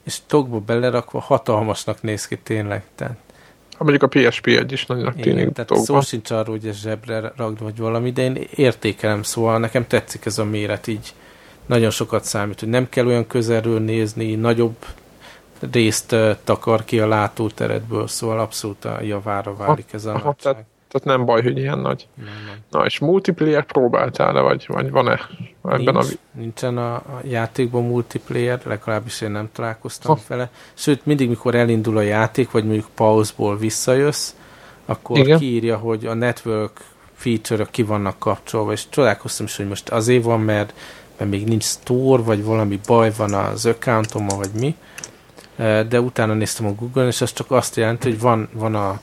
B: és tokba belerakva hatalmasnak néz ki tényleg. Tehát
C: mondjuk a PSP egy is nagyon tűnik.
B: Tehát szó sincs arról, hogy ez zsebre ragd vagy valami, de én értékelem, szóval nekem tetszik ez a méret így. Nagyon sokat számít, hogy nem kell olyan közelről nézni, nagyobb részt takar ki a látóteredből, szóval abszolút a javára válik ez a
C: Aha, tehát, tehát nem baj, hogy ilyen nagy. Nem, nem. Na, és multiplayer próbáltál-e, vagy, vagy van-e
B: ebben Nincs, a... Nincsen a, a játékban multiplayer, legalábbis én nem találkoztam ha. vele. Sőt, mindig, mikor elindul a játék, vagy mondjuk pauzból visszajössz, akkor Igen. kiírja, hogy a network feature ki vannak kapcsolva, és csodálkoztam is, hogy most azért van, mert, mert még nincs store, vagy valami baj van az accountommal, vagy mi, de utána néztem a Google-on, és az csak azt jelenti, hogy van, van a,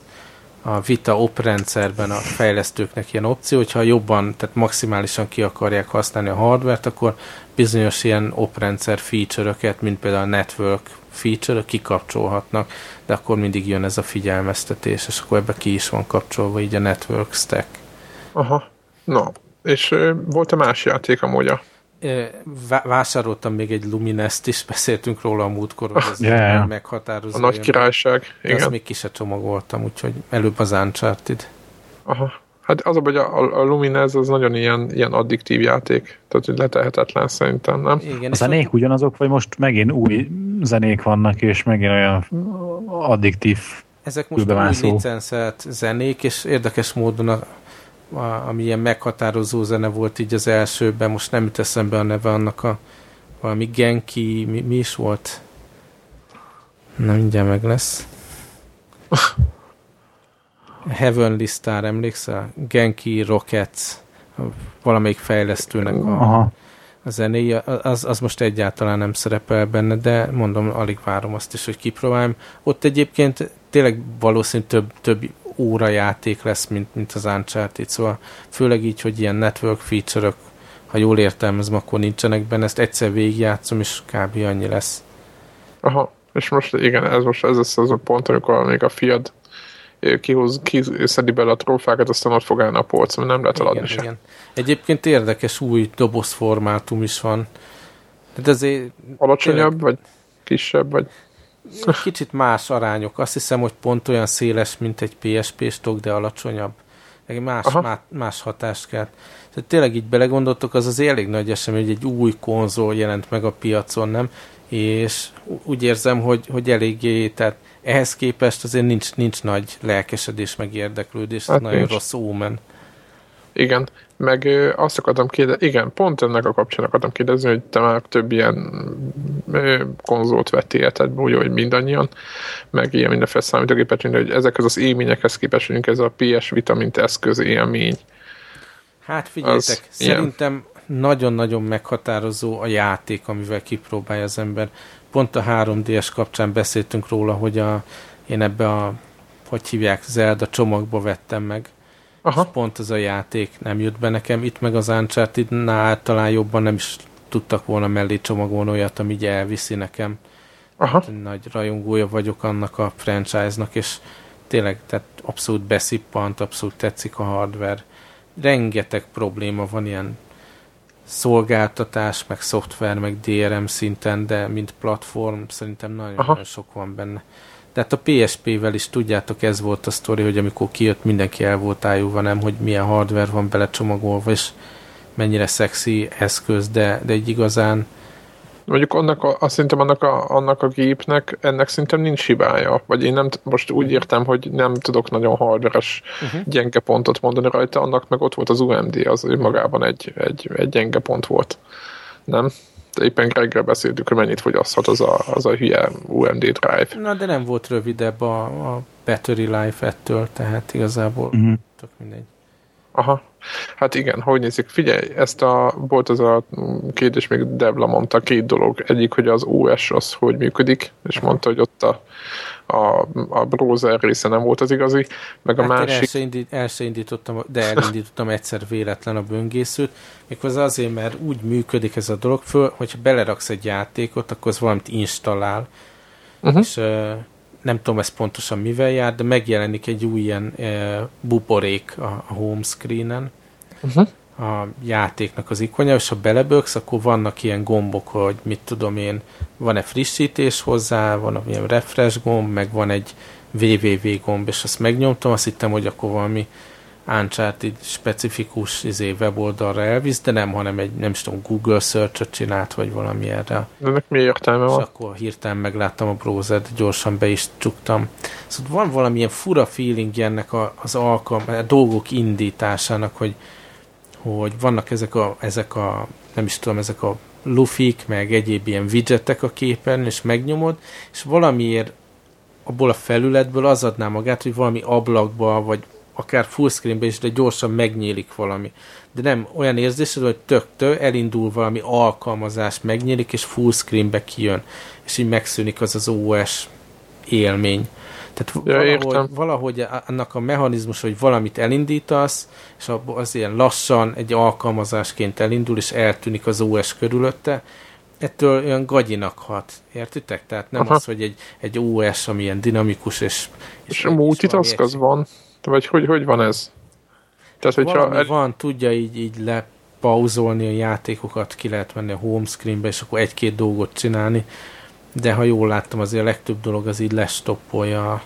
B: a Vita op rendszerben a fejlesztőknek ilyen opció, hogyha jobban, tehát maximálisan ki akarják használni a hardware akkor bizonyos ilyen op rendszer feature-öket, mint például a network feature kikapcsolhatnak, de akkor mindig jön ez a figyelmeztetés, és akkor ebbe ki is van kapcsolva így a network stack.
C: Aha, na, és volt-e más játék amúgy a
B: vásároltam még egy Luminest is, beszéltünk róla a múltkor, hogy ez
C: yeah. meghatározó. A nagy királyság,
B: igen. Ezt még ki se csomagoltam, úgyhogy előbb az Uncharted.
C: Aha. Hát az, hogy a, a Lumines az nagyon ilyen, ilyen addiktív játék, tehát hogy letehetetlen szerintem, nem?
A: Igen, a zenék ugyanazok, vagy most megint új zenék vannak, és megint olyan addiktív
B: Ezek most új licenszelt zenék, és érdekes módon a a, ami ilyen meghatározó zene volt így az elsőben, most nem jut eszembe a neve annak a valami Genki, mi, mi is volt? Na, mindjárt meg lesz. [LAUGHS] Heavenly Star, emlékszel? Genki Rockets, valamelyik fejlesztőnek a, a zenéi, az, az most egyáltalán nem szerepel benne, de mondom, alig várom azt is, hogy kipróbáljam. Ott egyébként tényleg valószínűleg több, több óra játék lesz, mint, mint az Uncharted, szóval főleg így, hogy ilyen network feature-ök, ha jól értelmezem, akkor nincsenek benne, ezt egyszer végigjátszom, és kb. annyi lesz.
C: Aha, és most igen, ez most ez lesz az a pont, amikor még a fiad kihúz, kiszedi bele a trófákat, aztán ott fog állni a polc, mert nem lehet eladni igen, se. Igen.
B: Egyébként érdekes új dobozformátum is van. De ezért,
C: Alacsonyabb, tényleg... vagy kisebb, vagy...
B: Kicsit más arányok. Azt hiszem, hogy pont olyan széles, mint egy PSP stok, de alacsonyabb. Egy más, más, más hatást kell. Tehát tényleg így belegondoltok, az az elég nagy esemény, hogy egy új konzol jelent meg a piacon, nem? És úgy érzem, hogy, hogy eléggé, tehát ehhez képest azért nincs, nincs nagy lelkesedés, meg érdeklődés, hát nagyon nincs. rossz ómen.
C: Igen, meg azt akartam kérdezni, igen, pont ennek a kapcsán akartam kérdezni, hogy te már több ilyen konzolt vettél életedbe, úgy, hogy mindannyian, meg ilyen mindenféle számítógépet, hogy ezekhez az élményekhez képest, hogy ez a PS Vita, mint eszköz élmény.
B: Hát figyeljetek, szerintem nagyon-nagyon meghatározó a játék, amivel kipróbálja az ember. Pont a 3DS kapcsán beszéltünk róla, hogy a, én ebbe a, hogy hívják, Zelda csomagba vettem meg Aha. és pont ez a játék nem jött be nekem. Itt meg az Uncharted-nál talán jobban nem is tudtak volna mellé csomagolni olyat, ami így elviszi nekem. Aha. Nagy rajongója vagyok annak a franchise-nak, és tényleg tehát abszolút beszippant, abszolút tetszik a hardware. Rengeteg probléma van ilyen szolgáltatás, meg szoftver, meg DRM szinten, de mint platform szerintem nagyon, nagyon sok van benne. De hát a PSP-vel is tudjátok, ez volt a sztori, hogy amikor kijött, mindenki el volt ájúva, nem, hogy milyen hardware van belecsomagolva, és mennyire szexi eszköz, de, de egy igazán
C: Mondjuk annak a, azt szerintem annak a, annak a gépnek ennek szerintem nincs hibája. Vagy én nem, most úgy értem, hogy nem tudok nagyon hardveres uh-huh. gyenge pontot mondani rajta, annak meg ott volt az UMD, az magában egy, egy, egy gyenge pont volt. Nem? Éppen reggel beszéltük, hogy mennyit fogyaszthat az a, az a hülye UMD drive.
B: Na, de nem volt rövidebb a, a battery life ettől, tehát igazából uh-huh. tök mindegy.
C: Aha. Hát igen, hogy nézik? Figyelj, ezt a, volt az a kérdés, még Devla mondta két dolog. Egyik, hogy az OS az hogy működik, és mondta, hogy ott a, a, a browser része nem volt az igazi, meg a hát másik...
B: El se, indít, el se indítottam, de elindítottam egyszer véletlen a böngészőt, méghozzá azért, mert úgy működik ez a dolog, föl, hogyha beleraksz egy játékot, akkor az valamit installál, uh-huh. és nem tudom ez pontosan mivel jár, de megjelenik egy új ilyen e, buborék a, a home screenen, uh-huh. a játéknak az ikonja, és ha beleböksz, akkor vannak ilyen gombok, hogy mit tudom én, van-e frissítés hozzá, van ilyen refresh gomb, meg van egy www gomb, és azt megnyomtam, azt hittem, hogy akkor valami Uncharted specifikus izé, weboldalra elvisz, de nem, hanem egy, nem is tudom, Google search csinált, vagy valami erre.
C: De ennek mi értelme van?
B: És akkor hirtelen megláttam a browsert, gyorsan be is csuktam. Szóval van valamilyen fura feeling ennek a, az alkalm, a dolgok indításának, hogy, hogy vannak ezek a, ezek a, nem is tudom, ezek a lufik, meg egyéb ilyen widgetek a képen, és megnyomod, és valamiért abból a felületből az adná magát, hogy valami ablakba, vagy akár fullscreenbe is, de gyorsan megnyílik valami. De nem olyan érzésed, hogy töktől elindul valami alkalmazás, megnyílik, és fullscreenbe kijön. És így megszűnik az az OS élmény. Tehát ja, valahogy, valahogy annak a mechanizmus, hogy valamit elindítasz, és az ilyen lassan egy alkalmazásként elindul, és eltűnik az OS körülötte, ettől olyan gagyinak hat. Értitek? Tehát nem Aha. az, hogy egy, egy OS, ami ilyen dinamikus, és...
C: És, és multitask az van? Vagy hogy, hogy van ez?
B: Tehát, hogyha Valami el... van, tudja így, így lepauzolni a játékokat, ki lehet menni a home screenbe, és akkor egy-két dolgot csinálni, de ha jól láttam, azért a legtöbb dolog az így lestoppolja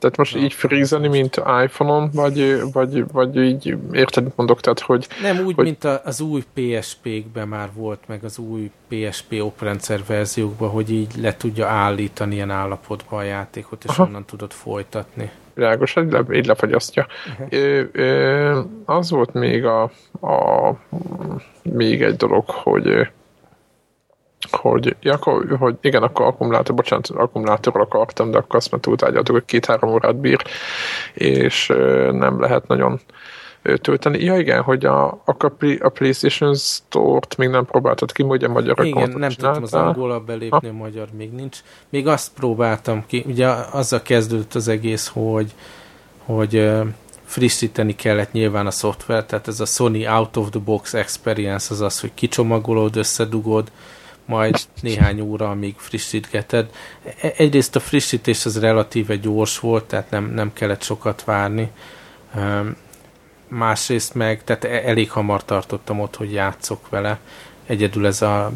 C: tehát most így frízeni, mint iPhone-on, vagy, vagy, vagy így érted, mit mondok, tehát hogy...
B: Nem úgy,
C: hogy...
B: mint az új PSP-kben már volt, meg az új PSP oprendszer verziókban, hogy így le tudja állítani ilyen állapotba a játékot, és Aha. onnan tudod folytatni.
C: Világos, így, le, így lefagyasztja. Uh-huh. Ö, ö, az volt még a, a még egy dolog, hogy hogy, ja, akkor, hogy igen, akkor akkumulátor, bocsánat, akkumulátorral akartam, de akkor azt már túltárgyaltuk, hogy két-három órát bír, és nem lehet nagyon tölteni. Ja igen, hogy a, a, a PlayStation Store-t még nem próbáltad ki, ugye magyar
B: Igen, nem tudtam az angolra belépni, ha? a magyar még nincs. Még azt próbáltam ki, ugye azzal kezdődött az egész, hogy, hogy frissíteni kellett nyilván a szoftvert, tehát ez a Sony Out of the Box Experience az az, hogy kicsomagolod, összedugod, majd néhány óra, amíg frissítgeted. E, egyrészt a frissítés az relatíve gyors volt, tehát nem, nem kellett sokat várni. Másrészt meg, tehát e, elég hamar tartottam ott, hogy játszok vele. Egyedül ez a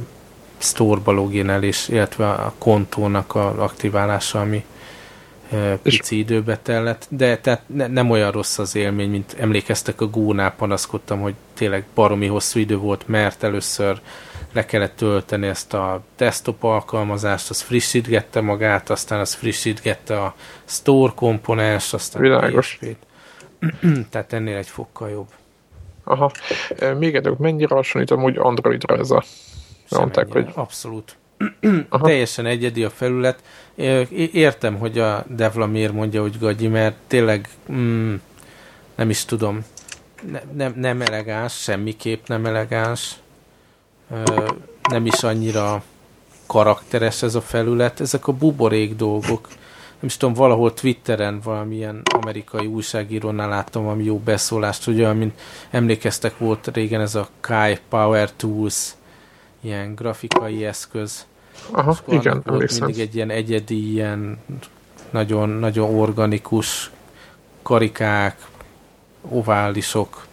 B: store-ba login illetve a kontónak a aktiválása, ami pici időbe tellett, de tehát ne, nem olyan rossz az élmény, mint emlékeztek a Gónál panaszkodtam, hogy tényleg baromi hosszú idő volt, mert először le kellett tölteni ezt a desktop alkalmazást, az frissítgette magát, aztán az frissítgette a store komponens, aztán
C: Világos. a [CLEARS THROAT]
B: Tehát ennél egy fokkal jobb.
C: Aha. Még egy mennyire hasonlít amúgy Androidra ez a
B: mondták, hogy... Abszolút. [CLEARS THROAT] Aha. Teljesen egyedi a felület. Értem, hogy a Devla miért mondja, hogy gagyi, mert tényleg mm, nem is tudom, ne, nem, nem elegáns, semmiképp nem elegáns nem is annyira karakteres ez a felület, ezek a buborék dolgok. Nem is tudom, valahol Twitteren valamilyen amerikai újságírónál láttam valami jó beszólást, hogy olyan, mint emlékeztek, volt régen ez a Kai Power Tools, ilyen grafikai eszköz.
C: Aha, igen,
B: volt mindig egy ilyen egyedi, ilyen nagyon, nagyon organikus karikák, oválisok,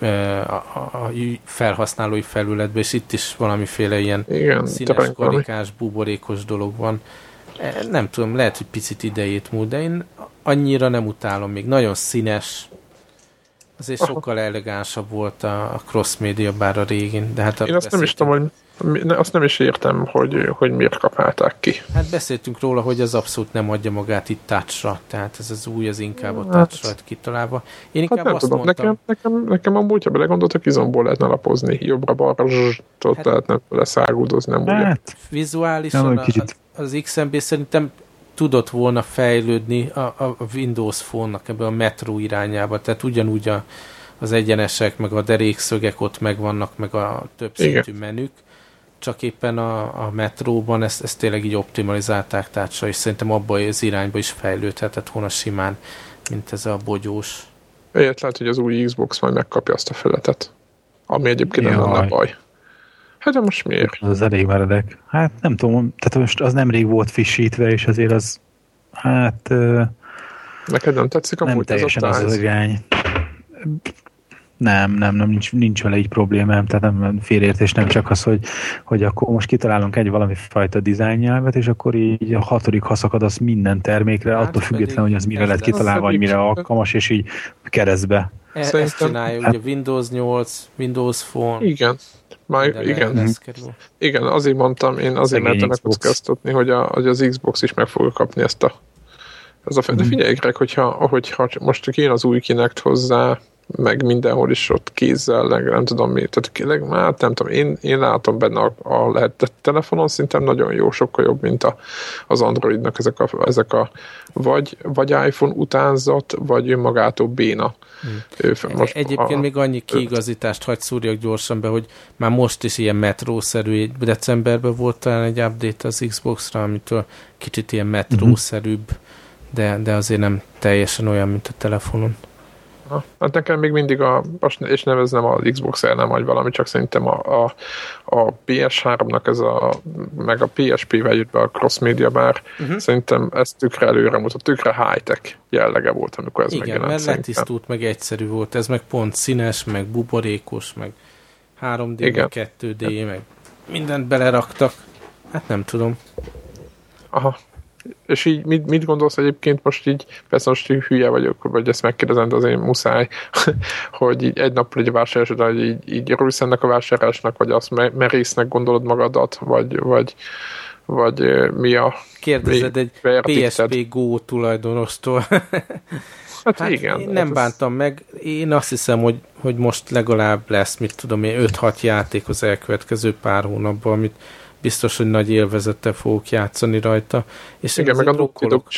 B: a, a felhasználói felületben, és itt is valamiféle ilyen Igen, színes, karikás, buborékos dolog van. Nem tudom, lehet, hogy picit idejét múlt, de én annyira nem utálom még. Nagyon színes, azért sokkal elegánsabb volt a, a cross media bár a régén. De hát
C: Én azt nem is tudom, hogy azt nem is értem, hogy, hogy miért kapálták ki.
B: Hát beszéltünk róla, hogy az abszolút nem adja magát itt touchra, tehát ez az új, az inkább a hát- touchra hát, kitalálva. Én inkább hát nem azt tudom, mondtam,
C: nekem, nekem, nekem amúgy, ha belegondoltak, izomból lehetne lapozni, jobbra-balra, hát, lehetne leszáguldozni, nem hát,
B: úgy. Vizuálisan a, az XMB szerintem tudott volna fejlődni a, a Windows Phone-nak ebbe a Metro irányába, tehát ugyanúgy a, az egyenesek, meg a derékszögek ott megvannak, meg a több szintű menük, csak éppen a, a metróban ezt, ezt tényleg így optimalizálták társa, és szerintem abban az irányba is fejlődhetett volna simán, mint ez a bogyós.
C: Egyet lehet, hogy az új Xbox majd megkapja azt a feletet, ami egyébként nem lenne baj. Hát de most miért?
A: Az elég meredek. Hát nem tudom, tehát most az nemrég volt frissítve, és azért az hát...
C: Neked nem tetszik
A: a Nem teljesen az az irány. Nem, nem, nem, nincs, nincs vele így problémám, tehát nem félértés, nem csak az, hogy, hogy akkor most kitalálunk egy valami fajta dizájnnyelvet, és akkor így a hatodik haszakad az minden termékre, hát attól függetlenül, hogy az mire lett kitalálva, vagy mire alkalmas, és így keresztbe.
B: E, Szerintem, ezt csináljuk, hát, ugye Windows 8, Windows Phone.
C: Igen. Már, igen. Igen, azért mondtam, én azért mertem megkockáztatni, hogy, a, hogy az Xbox is meg fogja kapni ezt a ez a, de mhm. figyelj, Greg, hogyha, hogyha most jön az új Kinect hozzá, meg mindenhol is ott kézzel, nem tudom mi, tehát tényleg már nem tudom, én, én látom benne a, a lehetett telefonon szintem nagyon jó, sokkal jobb, mint a, az Androidnak ezek a, ezek a vagy, vagy iPhone utánzat, vagy önmagától béna.
B: Hmm. Most Egyébként a, még annyi kiigazítást hagy szúrjak gyorsan be, hogy már most is ilyen metrószerű, decemberben volt talán egy update az Xbox-ra, amitől kicsit ilyen metrószerűbb, de, de azért nem teljesen olyan, mint a telefonon.
C: Ha, hát nekem még mindig a, és neveznem a Xbox el nem vagy valami, csak szerintem a, a, a PS3-nak ez a, meg a PSP-vel jött be a cross media bár, uh-huh. szerintem ez tükre előre mutat, tükre high-tech jellege volt, amikor ez
B: Igen, megjelent. Igen, mert letisztult, meg egyszerű volt, ez meg pont színes, meg buborékos, meg 3D, Igen. meg 2D, meg mindent beleraktak. Hát nem tudom.
C: Aha, és így mit, mit gondolsz egyébként most így, persze most így hülye vagyok, vagy ezt megkérdezem, de azért muszáj, [LAUGHS] hogy így egy nap egy vásárlás hogy így, így örülsz ennek a vásárlásnak, vagy azt merésznek gondolod magadat, vagy, vagy, vagy mi a...
B: Kérdezed egy PSP Go tulajdonostól. [LAUGHS]
C: Hát, hát igen.
B: Én nem hát bántam ez... meg. Én azt hiszem, hogy, hogy most legalább lesz, mit tudom én, 5-6 játék az elkövetkező pár hónapban, amit biztos, hogy nagy élvezettel fogok játszani rajta. És
C: igen, meg a drukkolok,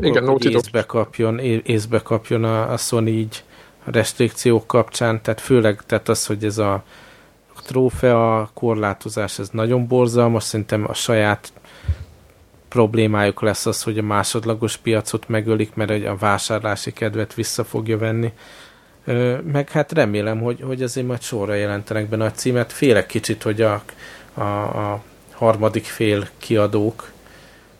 B: igen, hogy észbe kapjon, észbe kapjon a, a Sony így a restrikciók kapcsán, tehát főleg tehát az, hogy ez a trófea korlátozás, ez nagyon borzalmas, szerintem a saját problémájuk lesz az, hogy a másodlagos piacot megölik, mert a vásárlási kedvet vissza fogja venni. Meg hát remélem, hogy, hogy azért majd sorra jelentenek be nagy címet. Félek kicsit, hogy a, a, a harmadik fél kiadók,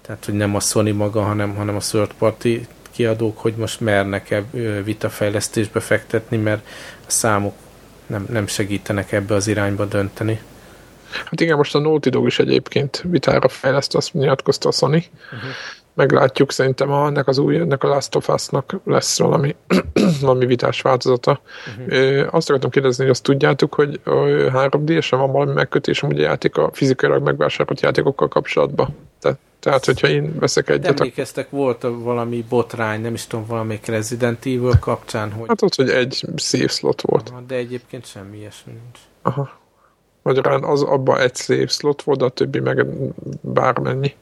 B: tehát hogy nem a Sony maga, hanem, hanem a third party kiadók, hogy most mernek-e vitafejlesztésbe fektetni, mert a számok nem, nem segítenek ebbe az irányba dönteni.
C: Hát igen, most a Naughty Dog is egyébként vitára fejleszt, azt nyilatkozta a Sony. Uh-huh meglátjuk, szerintem a, ennek az új, ennek a Last of Us-nak lesz valami, [CLEARS THROAT] valami vitás változata. Uh-huh. Azt akartam kérdezni, hogy azt tudjátok, hogy 3 d van valami megkötés hogy a játék a fizikailag megvásárolt játékokkal kapcsolatban. Te, tehát, hogyha én veszek egyet...
B: Emlékeztek, volt valami botrány, nem is tudom, valamelyik Resident Evil kapcsán, hogy...
C: Hát ott, hogy egy szép slot volt.
B: Aha, de egyébként semmi ilyesmi nincs.
C: Aha. Magyarán az abban egy szép slot volt, de a többi meg bármennyi.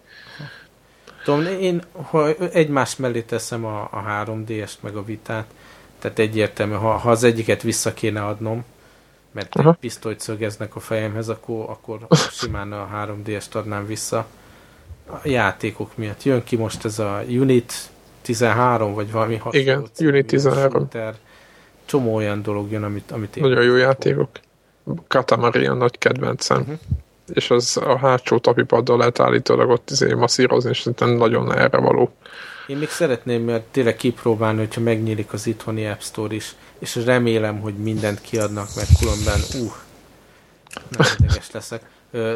B: Tudom, én ha egymás mellé teszem a, a 3D-est, meg a vitát, tehát egyértelmű, ha, ha az egyiket vissza kéne adnom, mert Aha. egy pisztolyt szögeznek a fejemhez, akkor, akkor [LAUGHS] simán a 3D-est adnám vissza. A játékok miatt. Jön ki most ez a Unit 13, vagy valami
C: hasonló. Igen, Unit 13. Shooter.
B: Csomó olyan dolog jön, amit, amit
C: én... Nagyon jó játékok. Katamari nagy kedvencem. Uh-huh és az a hátsó tapipaddal lehet állítólag ott izé masszírozni, és szerintem nagyon erre való.
B: Én még szeretném mert tényleg kipróbálni, hogyha megnyílik az itthoni App Store is, és remélem, hogy mindent kiadnak, mert különben, uh, nem ideges leszek.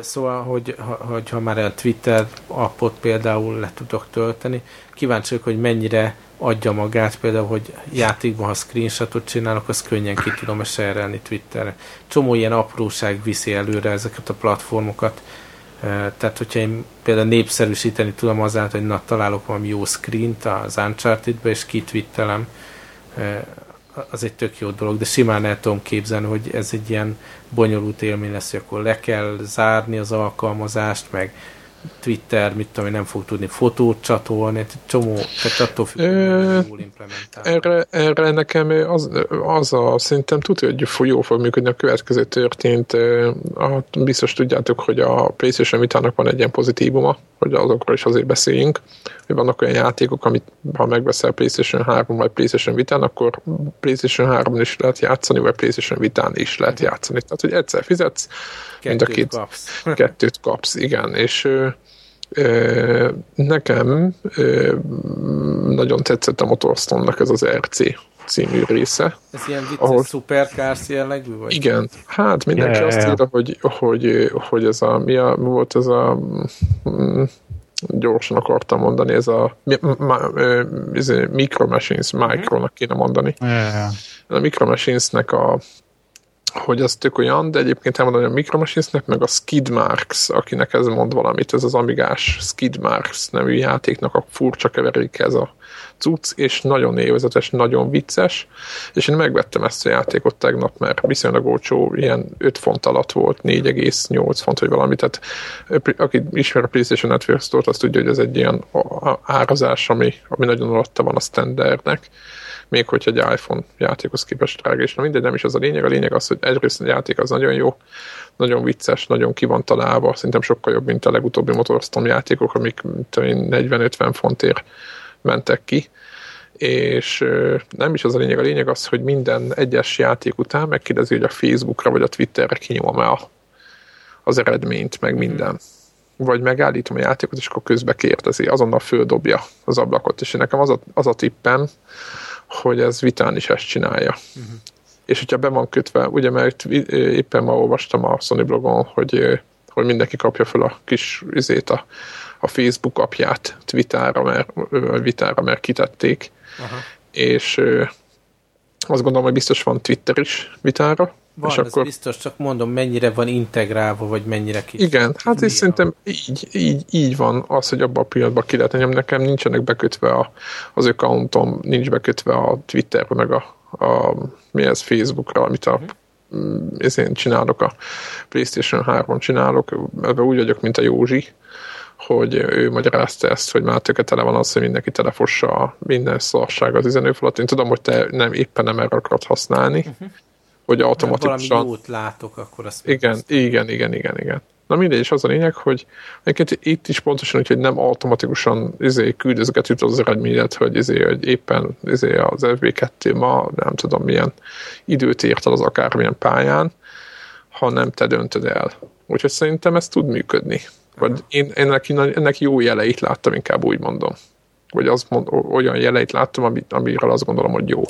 B: Szóval, hogy, ha már a Twitter appot például le tudok tölteni, kíváncsi vagyok, hogy mennyire adja magát, például, hogy játékban, ha screenshotot csinálok, az könnyen ki tudom serelni Twitterre. Csomó ilyen apróság viszi előre ezeket a platformokat. Tehát, hogyha én például népszerűsíteni tudom azáltal, hogy na, találok valami jó screent az Uncharted-be, és kitvittelem, az egy tök jó dolog, de simán el tudom képzelni, hogy ez egy ilyen bonyolult élmény lesz, hogy akkor le kell zárni az alkalmazást, meg Twitter, mit tudom, nem fog tudni fotót csatolni, csomó, tehát attól függ, hogy jól
C: Erre, erre nekem az, az a szerintem tudja, hogy jó fog működni a következő történt. Biztos tudjátok, hogy a PlayStation Vitának van egy ilyen pozitívuma, hogy azokról is azért beszéljünk, vannak olyan játékok, amit ha megveszel PlayStation 3 vagy PlayStation Vitán, akkor PlayStation 3 is lehet játszani, vagy PlayStation Vitán is lehet játszani. Tehát, hogy egyszer fizetsz,
B: kettőt mind a két, kapsz. [LAUGHS]
C: kettőt kapsz, igen, és Nekem nagyon tetszett a Motorstormnak ez az RC című része.
B: Ez ilyen vicces ahol... szuperkársz jellegű? Vagy?
C: Igen, hát mindenki yeah. azt írja, hogy, hogy, hogy ez a, mi, a, mi volt ez a mm, gyorsan akartam mondani, ez a ez a Micro Machines, Micro-nak kéne mondani.
A: Yeah.
C: A Micro Machines-nek a hogy az tök olyan, de egyébként elmondani a Micromachinesnek, meg a Skidmarks, akinek ez mond valamit, ez az Amigás Skidmarks nevű játéknak a furcsa keveréke ez a cucc, és nagyon élvezetes, nagyon vicces, és én megvettem ezt a játékot tegnap, mert viszonylag olcsó, ilyen 5 font alatt volt, 4,8 font, vagy valami, tehát aki ismer a PlayStation Network Store-t, azt tudja, hogy ez egy ilyen árazás, ami, ami nagyon alatta van a standardnek, még hogyha egy iPhone játékhoz képest drága, és na mindegy, nem is az a lényeg, a lényeg az, hogy egyrészt a játék az nagyon jó, nagyon vicces, nagyon ki van találva, szerintem sokkal jobb, mint a legutóbbi Motorstorm játékok, amik 40-50 fontért mentek ki, és nem is az a lényeg, a lényeg az, hogy minden egyes játék után megkérdezi, hogy a Facebookra vagy a Twitterre kinyomom-e a, az eredményt, meg minden. Vagy megállítom a játékot, és akkor közbe kérdezi, azonnal földobja az ablakot, és nekem az a, az a tippem, hogy ez vitán is ezt csinálja. Uh-huh. És hogyha be van kötve, ugye mert éppen ma olvastam a Sony blogon, hogy, hogy mindenki kapja fel a kis izét, a, a Facebook apját Twitterra, mert, Vitára, mert kitették, uh-huh. és azt gondolom, hogy biztos van Twitter is Vitára,
B: van, és akkor... biztos, csak mondom, mennyire van integrálva, vagy mennyire kis.
C: Igen, hát és szerintem így, így, így van az, hogy abban a pillanatban ki lehet nyomni. Nekem nincsenek bekötve a, az accountom, nincs bekötve a Twitterre, meg a, a mi ez, Facebookra, amit a uh-huh. én csinálok, a PlayStation 3-on csinálok, ebben úgy vagyok, mint a Józsi, hogy ő magyarázta ezt, hogy már tele van az, hogy mindenki telefossa minden szarság az üzenőfalat. Én tudom, hogy te nem éppen nem erre akarod használni, uh-huh hogy automatikusan...
B: valami jót látok, akkor azt...
C: Igen, igen, igen, igen, igen. Na mindegy, és az a lényeg, hogy egyébként itt is pontosan úgy, hogy nem automatikusan izé, küldözgetjük az eredményet, hogy, izé, hogy éppen izé, az FB2 ma nem tudom milyen időt ért el az akármilyen pályán, hanem te döntöd el. Úgyhogy szerintem ez tud működni. Vagy én ennek, ennek jó jeleit láttam, inkább úgy mondom. Vagy az mond, olyan jeleit láttam, amit, amiről azt gondolom, hogy jó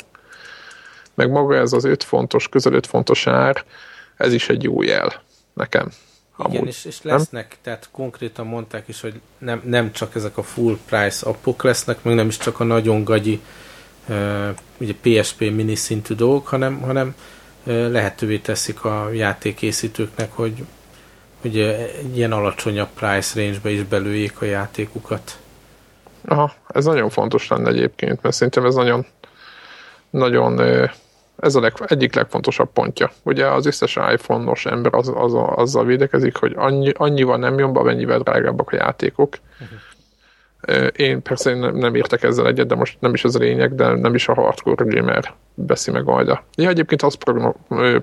C: meg maga ez az 5 fontos, közel 5 fontos ár, ez is egy jó jel nekem.
B: Amúgy, Igen, és, és lesznek, nem? tehát konkrétan mondták is, hogy nem, nem csak ezek a full price appok lesznek, meg nem is csak a nagyon gagyi uh, ugye PSP mini szintű dolgok, hanem, hanem uh, lehetővé teszik a játékészítőknek, hogy, hogy egy ilyen alacsonyabb price range-be is belőjék a játékukat.
C: Aha, ez nagyon fontos lenne egyébként, mert szerintem ez nagyon nagyon ez a leg, egyik legfontosabb pontja. Ugye az összes iPhone-os ember az, az, azzal védekezik, hogy annyi, annyival nem jön be, amennyivel drágábbak a játékok. Uh-huh. Én persze nem, nem értek ezzel egyet, de most nem is az a lényeg, de nem is a hardcore gamer beszi meg majd. Ja, egyébként azt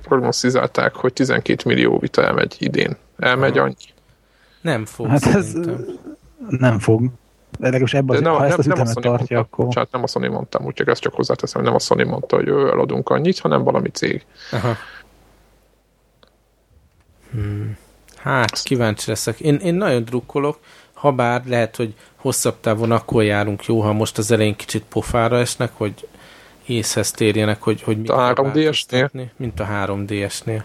C: prognosztizálták, hogy 12 millió vita elmegy idén. Elmegy annyi.
B: Nem fog.
A: Hát ez nem fog. De legalábbis ebben, az, nem, ha ezt az nem ütemet tartja,
C: mondta,
A: akkor...
C: Bocsánat, nem a Sony mondtam, úgyhogy ezt csak hozzáteszem, hogy nem a Sony mondta, hogy ő eladunk annyit, hanem valami cég. Aha.
B: Hmm. Hát, kíváncsi leszek. Én, én nagyon drukkolok, ha bár lehet, hogy hosszabb távon akkor járunk jó, ha most az elején kicsit pofára esnek, hogy észhez térjenek, hogy, hogy mit
C: a 3DS-nél?
B: Mint a 3DS-nél.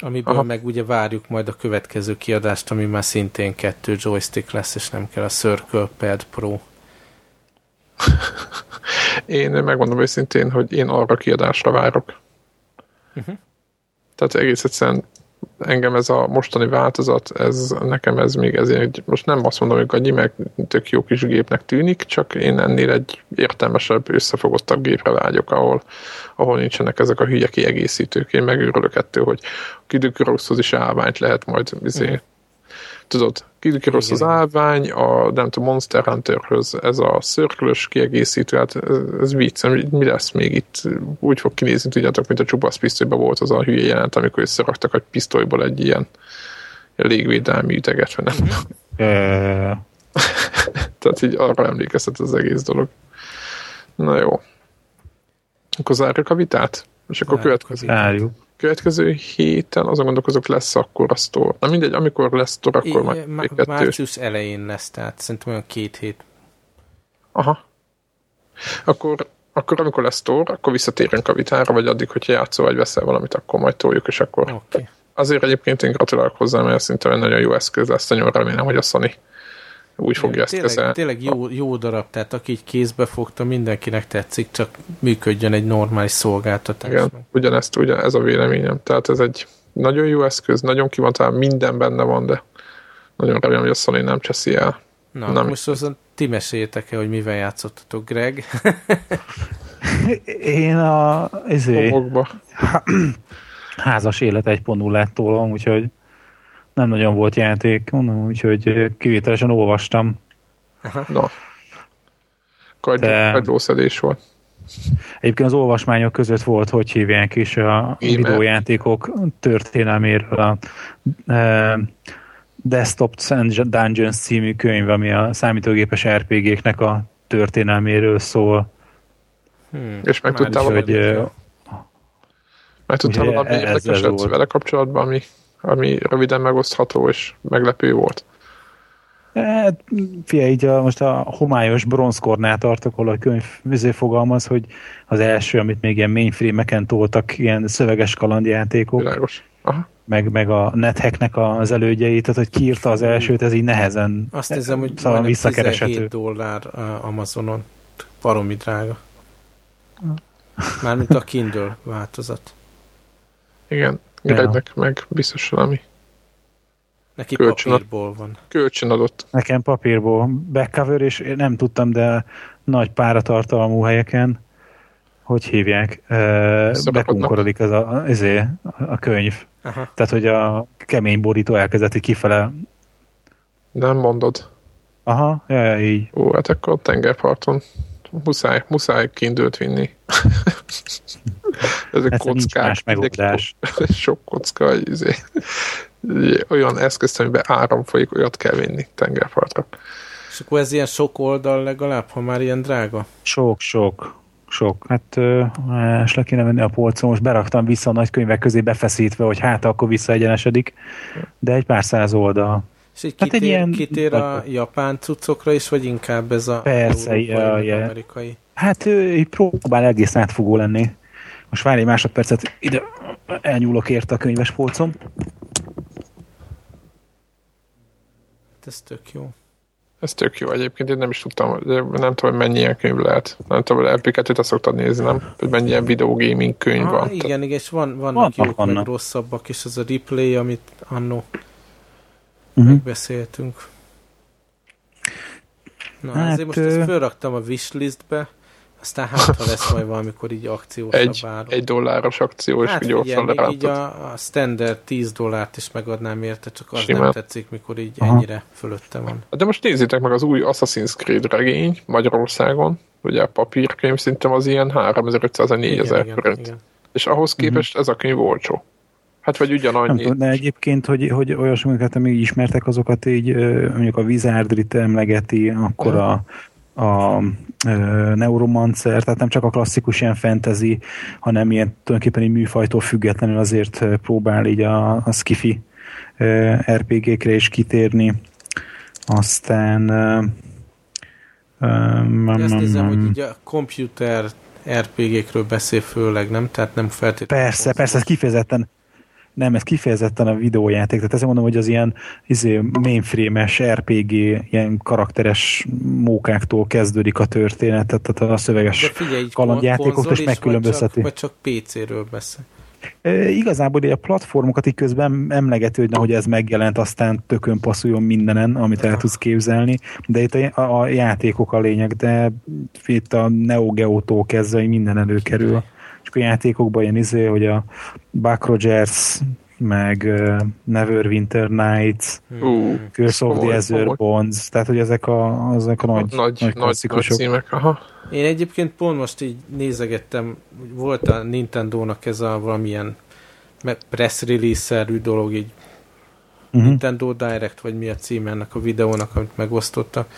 B: Amiből Aha. meg ugye várjuk majd a következő kiadást, ami már szintén kettő joystick lesz, és nem kell a Circle Pad Pro. [LAUGHS]
C: én megmondom őszintén, hogy én arra kiadásra várok. Uh-huh. Tehát egész egyszerűen engem ez a mostani változat, ez nekem ez még ezért, most nem azt mondom, hogy gagyi, meg tök jó kis gépnek tűnik, csak én ennél egy értelmesebb, összefogottabb gépre vágyok, ahol, ahol nincsenek ezek a hülye kiegészítők. Én megőrülök ettől, hogy Kidük is állványt lehet majd izé, mm tudod, Kid rossz az állvány, a, nem tudom, Monster Hunterhöz ez a szörkölös kiegészítő, hát ez, ez vicc, mi lesz még itt? Úgy fog kinézni, tudjátok, mint a csupasz pisztolyban volt az a hülye jelent, amikor összeraktak egy pisztolyból egy ilyen légvédelmi üteget, vagy nem
A: uh. [LAUGHS]
C: Tehát így arra emlékeztet az egész dolog. Na jó. Akkor zárjuk a vitát? És akkor következik.
A: Zárjuk.
C: Következő héten azon gondolkozok, lesz akkor a store. Na mindegy, amikor lesz store, akkor
B: majd má- Március elején lesz, tehát szerintem olyan két hét.
C: Aha. Akkor, akkor amikor lesz store, akkor visszatérünk a vitára, vagy addig, hogyha játszol, vagy veszel valamit, akkor majd toljuk, és akkor... Okay. Azért egyébként én gratulálok hozzá, mert szerintem egy nagyon jó eszköz lesz, nagyon remélem, hogy a Sony úgy fogja ezt
B: tényleg, kezelni. Tényleg jó, jó darab, tehát aki így kézbe fogta, mindenkinek tetszik, csak működjön egy normális szolgáltatás.
C: Igen, ugyanezt, ugyan ez a véleményem. Tehát ez egy nagyon jó eszköz, nagyon ki minden benne van, de nagyon remélem, hogy a Sony nem cseszi el.
B: Na, nem most azon ti meséljétek el, hogy mivel játszottatok, Greg? [LAUGHS]
A: Én a... Izé, [CLEARS THROAT] házas élet 1.0 lett tólom, úgyhogy nem nagyon volt játék, mondom, úgyhogy kivételesen olvastam.
C: Aha. Na. Kagylószedés volt.
A: Egyébként az olvasmányok között volt, hogy hívják is a Én videójátékok történelméről a e, Desktop Dungeons című könyv, ami a számítógépes RPG-knek a történelméről szól.
C: Hmm. És meg tudtál valami, meg tudtál valami érdekeset vele kapcsolatban, ami ami röviden megosztható és meglepő volt?
A: Hát, fia, így a, most a homályos bronzkornál tartok, ahol a könyv fogalmaz, hogy az első, amit még ilyen mainframe-eken toltak, ilyen szöveges kalandjátékok.
C: Világos. Aha.
A: Meg, meg a NetHacknek az elődjei, tehát hogy kiírta az elsőt, ez így nehezen
B: Azt hiszem, hogy szóval visszakereshető. 17 dollár Amazonon, baromi drága. Mármint a Kindle változat.
C: Igen, Gregnek meg biztos valami.
B: Neki kölcsön papírból van.
C: Kölcsön adott.
A: Nekem papírból. Backcover, és nem tudtam, de nagy páratartalmú helyeken, hogy hívják, bekunkorodik ez a, ezé, a könyv. Aha. Tehát, hogy a kemény borító elkezdeti kifele.
C: Nem mondod.
A: Aha, ja, ja, így.
C: Ó, hát akkor a tengerparton muszáj, muszáj kindőt vinni. [LAUGHS] Ezek Ez kockák. Más
A: megoldás. [LAUGHS]
C: Sok kocka, izé. olyan eszközt, amiben áram folyik, olyat kell vinni tengerpartra.
B: És akkor ez ilyen sok oldal legalább, ha már ilyen drága?
A: Sok, sok. Sok. Hát és le kéne venni a polcon, most beraktam vissza a nagykönyvek közé befeszítve, hogy hát akkor visszaegyenesedik, de egy pár száz oldal.
B: És így hát kitér, egy ilyen... kitér a japán cuccokra is, vagy inkább ez a
A: Persze, ja, ja. amerikai? Hát így próbál egész átfogó lenni. Most várj egy másodpercet, ide elnyúlok érte a könyves polcom.
B: Ez tök jó.
C: Ez tök jó egyébként, én nem is tudtam, nem tudom, hogy mennyi ilyen könyv lehet. Nem tudom, hogy Epic-et szoktad nézni, nem? Hogy mennyi ilyen videogaming könyv ah, van.
B: Igen, igen, és van, vannak, vannak jók, vannak. meg rosszabbak, és az a replay, amit annó uh-huh. megbeszéltünk. Na, hát, ezért most ezt fölraktam a wishlistbe, aztán hát, ha lesz majd valamikor így akciós
C: egy, áron. Egy dolláros akció, és hát, gyorsan
B: figyelj, így a, a standard 10 dollárt is megadnám érte, csak az Simán. nem tetszik, mikor így Aha. ennyire fölötte van.
C: De most nézzétek meg az új Assassin's Creed regény Magyarországon, ugye a papírkönyv szintem az ilyen 3500-4000 forint. És ahhoz képest uh-huh. ez a könyv olcsó. Hát vagy ugyanannyi. Nem
A: de egyébként, hogy, hogy olyasmiket, amíg ismertek azokat így, mondjuk a Wizardry emlegeti, akkor a, a Neuromancer, tehát nem csak a klasszikus ilyen fantasy, hanem ilyen tulajdonképpen egy műfajtól függetlenül azért próbál így a, a skifi RPG-kre is kitérni. Aztán
B: um, azt nézem, hogy így a computer RPG-kről beszél főleg, nem? Tehát nem feltétlenül...
A: Persze, persze, ez kifejezetten nem, ez kifejezetten a videójáték, tehát ezért mondom, hogy az ilyen izé, mainframe-es RPG, ilyen karakteres mókáktól kezdődik a történet, tehát a szöveges kalandjátékok, és megkülönbözteti.
B: Vagy csak, vagy csak PC-ről beszél.
A: E, igazából a platformokat így közben emlegető, hogy ez megjelent, aztán tökön passzoljon mindenen, amit el tudsz képzelni, de itt a, a játékok a lényeg, de itt a Neo Geo-tól kezdve minden előkerül a játékokban ilyen izé, hogy a Buck Rogers, meg uh, Neverwinter Nights, uh, Curse of the Azure Bonds, tehát hogy ezek a, ezek a nagy, nagy, nagy, nagy, nagy
C: címek, aha.
B: Én egyébként pont most így nézegettem, volt a Nintendo-nak ez a valamilyen press release-szerű dolog, így uh-huh. Nintendo Direct, vagy mi a cím ennek a videónak, amit megosztottak,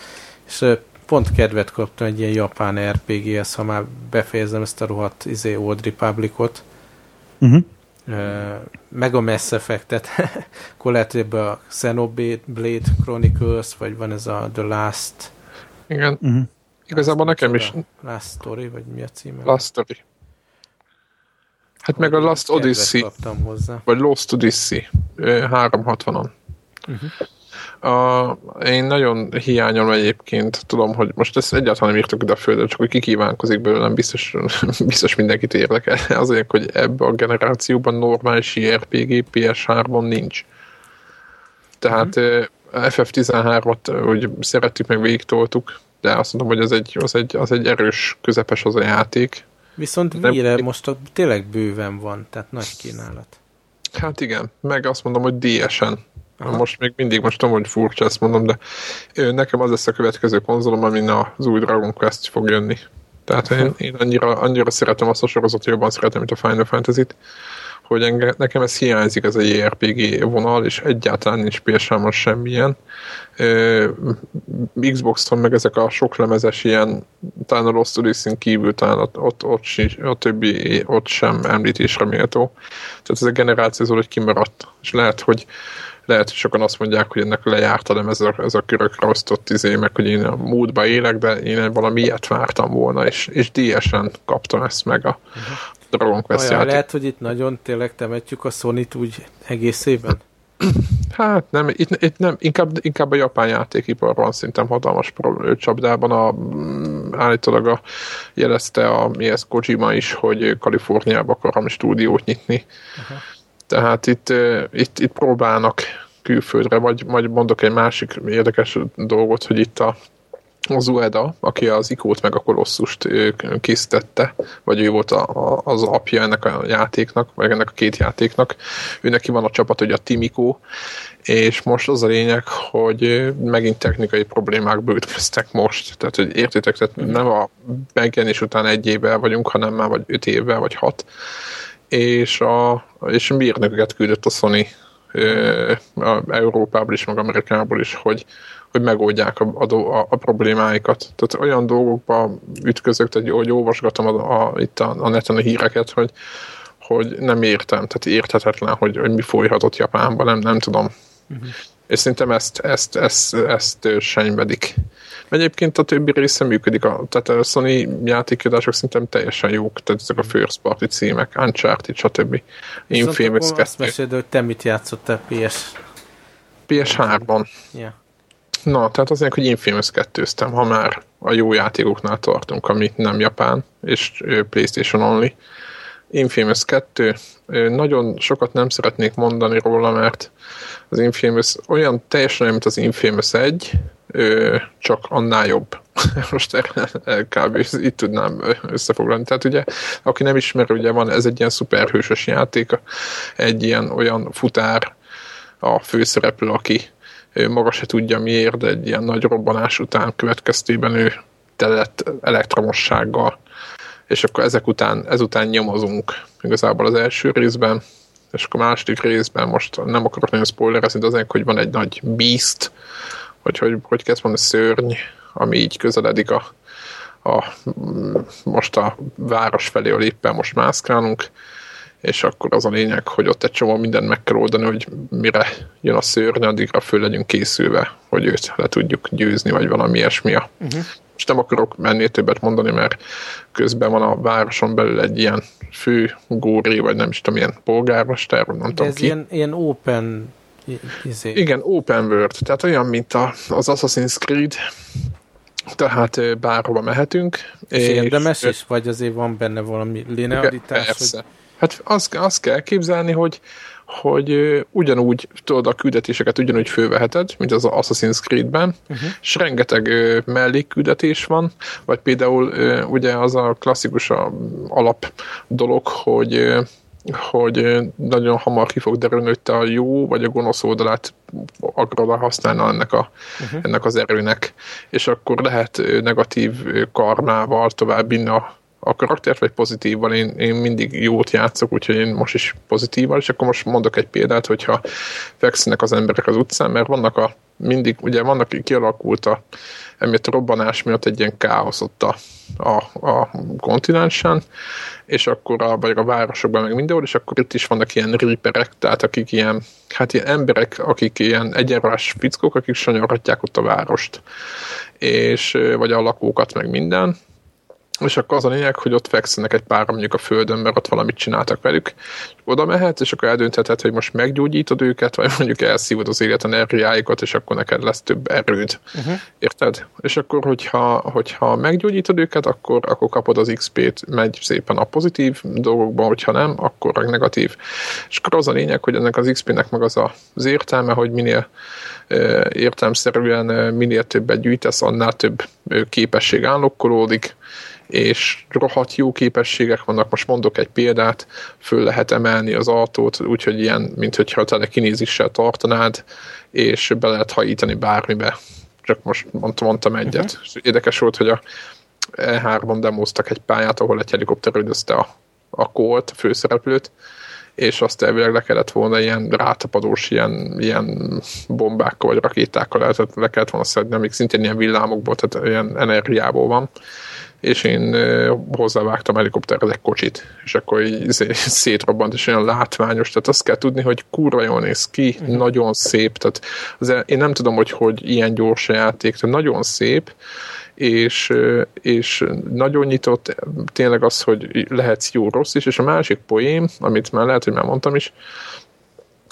B: és pont kedvet kaptam egy ilyen japán RPG-hez, ha már befejezem ezt a rohadt izé, Old Republicot. Uh-huh. meg a Mass Effect-et, [LAUGHS] akkor lehet, hogy ebbe a Xenoblade Chronicles, vagy van ez a The Last...
C: Igen. Uh-huh. Igazából Last nekem is...
B: Last Story, vagy mi a címe?
C: Last Story. Hát meg a Last Odyssey.
B: hozzá.
C: Vagy Lost Odyssey. 360-on. Uh-huh. A, én nagyon hiányolom egyébként, tudom, hogy most ezt egyáltalán nem írtok ide a földre, csak hogy kikívánkozik belőlem, biztos, [LAUGHS] biztos mindenkit érdekel. [LAUGHS] Azért, hogy ebbe a generációban normális JRPG PS3-on nincs. Tehát mm. FF13-at úgy szerettük, meg végigtoltuk, de azt mondom, hogy az egy, az egy, az egy erős, közepes az a játék.
B: Viszont mire most a, tényleg bőven van, tehát nagy kínálat.
C: Hát igen, meg azt mondom, hogy DS-en Aha. Most még mindig, most tudom, hogy furcsa ezt mondom, de nekem az lesz a következő konzolom, amin az új Dragon Quest fog jönni. Tehát én, én annyira, annyira szeretem azt a sorozatot, jobban szeretem, mint a Final Fantasy-t, hogy enge, nekem ez hiányzik, ez a JRPG vonal, és egyáltalán nincs ps semmilyen. Xbox-on meg ezek a sok lemezes ilyen, talán a Lost Odyssey kívül talán ott, ott, ott, a többi ott sem említésre méltó. Tehát ez a generáció az, hogy kimaradt. És lehet, hogy lehet, hogy sokan azt mondják, hogy ennek lejárt a ez a, ez a körökre osztott izé, meg hogy én a múltba élek, de én valami ilyet vártam volna, és, és DS-en kaptam ezt meg a uh-huh. Dragon Quest
B: Olyan, Lehet, hogy itt nagyon tényleg temetjük a sony úgy egészében?
C: Hát nem, itt, itt nem, inkább, inkább a japán játékipar van szintem hatalmas csapdában. A, mm, állítólag a, jelezte a ez Kojima is, hogy Kaliforniába akar stúdiót nyitni. Uh-huh tehát itt, itt, itt próbálnak külföldre, vagy, vagy mondok egy másik érdekes dolgot, hogy itt a, az Ueda, aki az Ikót meg a Kolosszust készítette, vagy ő volt a, a, az apja ennek a játéknak, vagy ennek a két játéknak. Ő neki van a csapat, hogy a Timiko, és most az a lényeg, hogy megint technikai problémák bőtkeztek most. Tehát, hogy értitek, tehát nem a megjelenés után egy évvel vagyunk, hanem már vagy öt évvel, vagy hat és, a, és mérnököket küldött a Sony a Európából is, meg Amerikából is, hogy, hogy megoldják a, a, a problémáikat. Tehát olyan dolgokba ütközök, tehát, hogy olvasgatom a, a, itt a, a neten a híreket, hogy, hogy nem értem, tehát érthetetlen, hogy, hogy mi folyhatott Japánban, nem, nem tudom. Uh-huh. És szerintem ezt, ezt, ezt, ezt, ezt senyvedik. Egyébként a többi része működik, a, tehát a Sony játékadások szerintem teljesen jók, tehát ezek a first party címek, Uncharted, stb.
B: Infamous 2. Azt meséld, hogy te mit játszottál PS...
C: PS3-ban.
B: Yeah.
C: Na, tehát azért, hogy Infamous 2 ha már a jó játékoknál tartunk, ami nem japán, és Playstation only. Infamous 2, nagyon sokat nem szeretnék mondani róla, mert az Infamous olyan teljesen olyan, mint az Infamous 1, csak annál jobb. [LAUGHS] Most kb. itt tudnám összefoglalni. Tehát ugye, aki nem ismer, ugye van, ez egy ilyen szuperhősös játék, egy ilyen olyan futár a főszereplő, aki maga se tudja miért, de egy ilyen nagy robbanás után következtében ő telett elektromossággal, és akkor ezek után, ezután nyomozunk igazából az első részben, és akkor a második részben most nem akarok nagyon spoilerezni, de azért, hogy van egy nagy beast, hogy hogy, hogy kezd mondani, szörny, ami így közeledik a, a, most a város felé, ahol éppen most mászkálunk, és akkor az a lényeg, hogy ott egy csomó mindent meg kell oldani, hogy mire jön a szörny, addigra föl legyünk készülve, hogy őt le tudjuk győzni, vagy valami ilyesmi. Uh-huh. Most nem akarok menni többet mondani, mert közben van a városon belül egy ilyen fő góri, vagy nem is tudom, ilyen polgármester, nem
B: De
C: tudom
B: ez
C: ki.
B: Ilyen, ilyen open izé.
C: Igen, open world, tehát olyan, mint a, az Assassin's Creed, tehát bárhova mehetünk.
B: És, és érdemes is, vagy azért van benne valami linearitás?
C: Persze. Hogy... Hát azt, azt kell képzelni, hogy hogy ugyanúgy tudod a küldetéseket ugyanúgy főveheted, mint az Assassin's Creed-ben, uh-huh. és rengeteg mellékküldetés van, vagy például ugye az a klasszikus a alap dolog, hogy hogy nagyon hamar ki fog derülni, hogy te a jó vagy a gonosz oldalát akarod használni ennek, a, uh-huh. ennek az erőnek, és akkor lehet negatív karmával tovább a a karaktert, vagy pozitívval. Én, én mindig jót játszok, úgyhogy én most is pozitívval, és akkor most mondok egy példát, hogyha fekszenek az emberek az utcán, mert vannak a mindig, ugye vannak, kialakult a, emiatt a robbanás miatt egy ilyen káosz ott a, a, a kontinensen, és akkor a, vagy a városokban meg mindenhol, és akkor itt is vannak ilyen riperek, tehát akik ilyen, hát ilyen emberek, akik ilyen egyenrás fickók, akik sanyarhatják ott a várost, és, vagy a lakókat, meg minden, és akkor az a lényeg, hogy ott fekszenek egy pár mondjuk a földön, mert ott valamit csináltak velük. Oda mehet, és akkor eldöntheted, hogy most meggyógyítod őket, vagy mondjuk elszívod az élet energiáikat, és akkor neked lesz több erőd. Uh-huh. Érted? És akkor, hogyha, hogyha meggyógyítod őket, akkor, akkor kapod az XP-t, megy szépen a pozitív dolgokba, hogyha nem, akkor a negatív. És akkor az a lényeg, hogy ennek az XP-nek meg az a, az értelme, hogy minél értelmszerűen minél többet gyűjtesz, annál több képesség állokkolódik, és rohadt jó képességek vannak. Most mondok egy példát, föl lehet emelni az autót, úgyhogy ilyen, mint hogyha telekinézissel tartanád, és be lehet hajítani bármibe. Csak most mondtam, mondtam egyet. Uh-huh. És érdekes volt, hogy a E3-on demoztak egy pályát, ahol egy helikopter üldözte a, a Colt, a főszereplőt, és azt elvileg le kellett volna ilyen rátapadós ilyen, ilyen bombákkal vagy rakétákkal lehetett, le kellett volna szedni, amik szintén ilyen villámokból, tehát ilyen energiából van és én hozzávágtam helikopterhez egy kocsit, és akkor így izé, szétrobbant, és olyan látványos, tehát azt kell tudni, hogy kurva jól néz ki, uh-huh. nagyon szép, tehát az, én nem tudom, hogy hogy ilyen gyors a játék, tehát nagyon szép, és, és nagyon nyitott, tényleg az, hogy lehetsz jó, rossz is, és a másik poém, amit már lehet, hogy már mondtam is,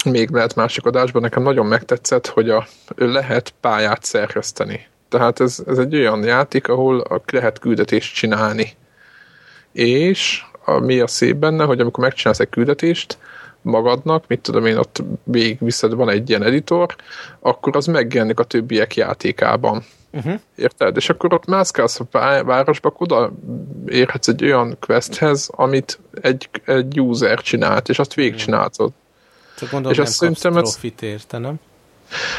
C: még lehet másik adásban, nekem nagyon megtetszett, hogy a, lehet pályát szerkeszteni. Tehát ez, ez egy olyan játék, ahol lehet küldetést csinálni. És a, mi a szép benne, hogy amikor megcsinálsz egy küldetést, magadnak, mit tudom én, ott végig viszed, van egy ilyen editor, akkor az megjelenik a többiek játékában. Uh-huh. Érted? És akkor ott mászkálsz a városba, akkor oda érhetsz egy olyan questhez, amit egy, egy user csinált, és azt végigcsináltod.
B: Csak gondolom, és azt nem kapsz profit érte, nem?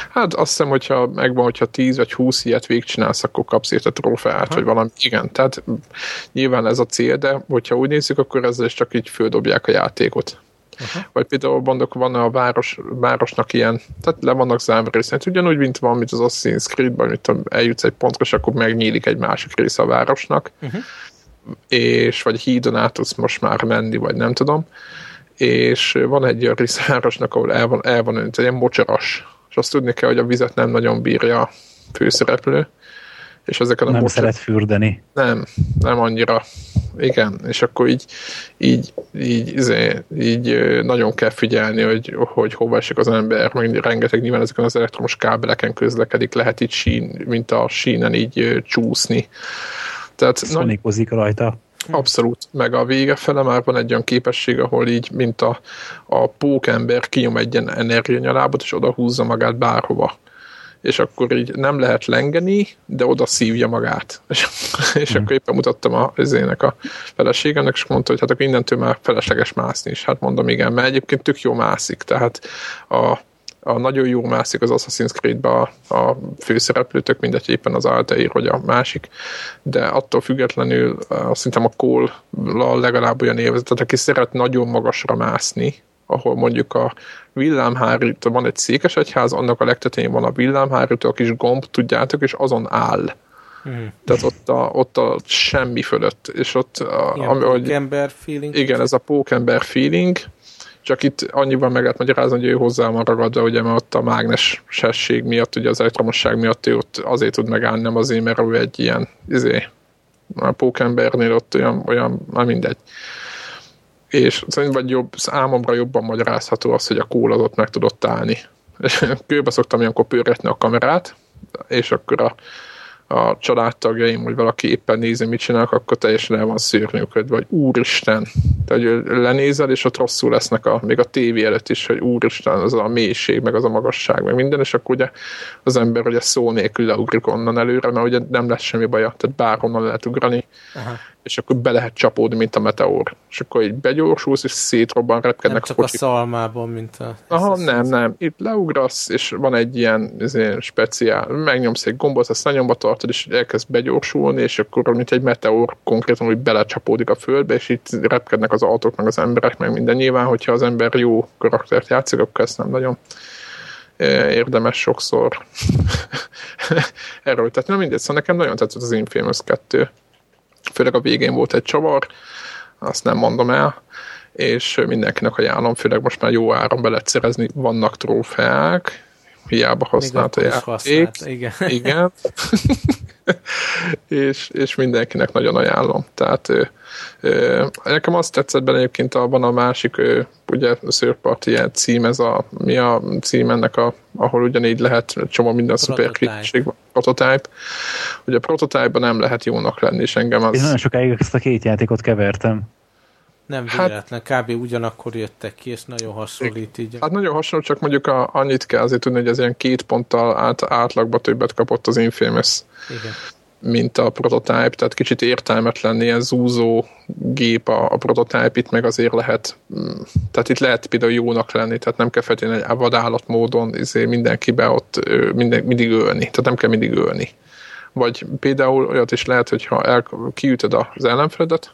C: Hát azt hiszem, hogyha megvan, hogyha 10 vagy 20 ilyet végigcsinálsz, akkor kapsz érte trófeát, vagy valami. Igen, tehát nyilván ez a cél, de hogyha úgy nézzük, akkor ezzel is csak így földobják a játékot. Aha. Vagy például mondok, van a város, városnak ilyen, tehát le vannak zárva részlet, ugyanúgy, mint van, mint az Assassin's Creed-ben, mint eljutsz egy pontra, és akkor megnyílik egy másik része a városnak, uh-huh. és vagy hídon át tudsz most már menni, vagy nem tudom, és van egy olyan része városnak, ahol el van, el van önt, egy ilyen mocsaras, és azt tudni kell, hogy a vizet nem nagyon bírja a főszereplő, és ezeken a
A: Nem szeret fürdeni.
C: Nem, nem annyira. Igen, és akkor így, így, így, így, így nagyon kell figyelni, hogy, hogy hova esik az ember, meg rengeteg nyilván ezeken az elektromos kábeleken közlekedik, lehet így sín, mint a sínen így csúszni.
A: Tehát Szonikozik rajta.
C: Abszolút, meg a vége fele már van egy olyan képesség, ahol így, mint a, a pókember kinyom egy ilyen energianyalábot, és oda húzza magát bárhova és akkor így nem lehet lengeni, de oda szívja magát. [LAUGHS] És, és hmm. akkor éppen mutattam a, ezének a feleségemnek, és mondta, hogy hát akkor innentől már felesleges mászni is. Hát mondom, igen, mert egyébként tök jó mászik, tehát a, a nagyon jó mászik az Assassin's Creed-be a, a főszereplőtök, mindegy éppen az Altair, vagy a másik, de attól függetlenül azt szerintem a cole legalább olyan élvezet, tehát aki szeret nagyon magasra mászni, ahol mondjuk a villámhárító, van egy székesegyház, annak a legtetején van a villámhárító, a kis gomb, tudjátok, és azon áll. Mm. Tehát ott a, ott a semmi fölött. És ott a,
B: ami, hogy, feeling.
C: Igen, ez a pókember feeling, csak itt annyiban meg lehet magyarázni, hogy ő hozzá van ragadva, ugye, mert ott a mágnesesség miatt, ugye az elektromosság miatt ő ott azért tud megállni, nem azért, mert ő egy ilyen, izé, a pókembernél ott olyan, olyan, már mindegy és szerintem vagy jobb, számomra jobban magyarázható az, hogy a kól az ott meg tudott állni. [LAUGHS] Körbe szoktam ilyenkor pörgetni a kamerát, és akkor a a családtagjaim, vagy valaki éppen nézi, mit csinálnak, akkor teljesen el van szörnyűködve, vagy úristen. Tehát, lenézel, és ott rosszul lesznek a, még a tévé előtt is, hogy úristen, az a mélység, meg az a magasság, meg minden, és akkor ugye az ember ugye szó nélkül leugrik onnan előre, mert ugye nem lesz semmi baja, tehát bárhonnan lehet ugrani, Aha. És akkor be lehet csapódni, mint a meteor. És akkor így begyorsulsz, és szétrobban, repkednek
B: nem csak a, a szalmában, mint a...
C: Aha, nem, nem. Itt leugrasz, és van egy ilyen, ilyen speciál, megnyomsz egy gombot, azt lenyomba alattad is elkezd begyorsulni, és akkor mint egy meteor konkrétan úgy belecsapódik a földbe, és itt repkednek az autók, meg az emberek, meg minden. Nyilván, hogyha az ember jó karaktert játszik, akkor ezt nem nagyon érdemes sokszor [LAUGHS] erről. Tehát nem mindegy, szóval nekem nagyon tetszett az Infamous 2. Főleg a végén volt egy csavar, azt nem mondom el, és mindenkinek ajánlom, főleg most már jó áron be lehet szerezni, vannak trófeák, hiába használt a játék.
B: Igen.
C: igen. [LAUGHS] és, és mindenkinek nagyon ajánlom. Tehát ö, ö, nekem azt tetszett benne egyébként abban a másik, ö, ugye a szőrparti cím, ez a, mi a cím ennek, a, ahol ugyanígy lehet csomó minden szuper kritiség prototype. Ugye a prototype nem lehet jónak lenni, és engem az...
A: Én nagyon sokáig ezt a két játékot kevertem.
B: Nem hát- véletlen, hát, kb. ugyanakkor jöttek ki, és nagyon hasonlít így.
C: Hát nagyon hasonló, csak mondjuk a, annyit kell azért tudni, hogy ez ilyen két ponttal át, átlagba többet kapott az Infamous. Igen mint a prototype, tehát kicsit értelmetlen, ilyen zúzó gép a, a prototype, itt meg azért lehet, mm, tehát itt lehet például jónak lenni, tehát nem kell feltétlenül egy vadállat módon izé mindenkibe ott minden, mindig ölni, tehát nem kell mindig ölni. Vagy például olyat is lehet, hogyha el, kiütöd az ellenfeledet,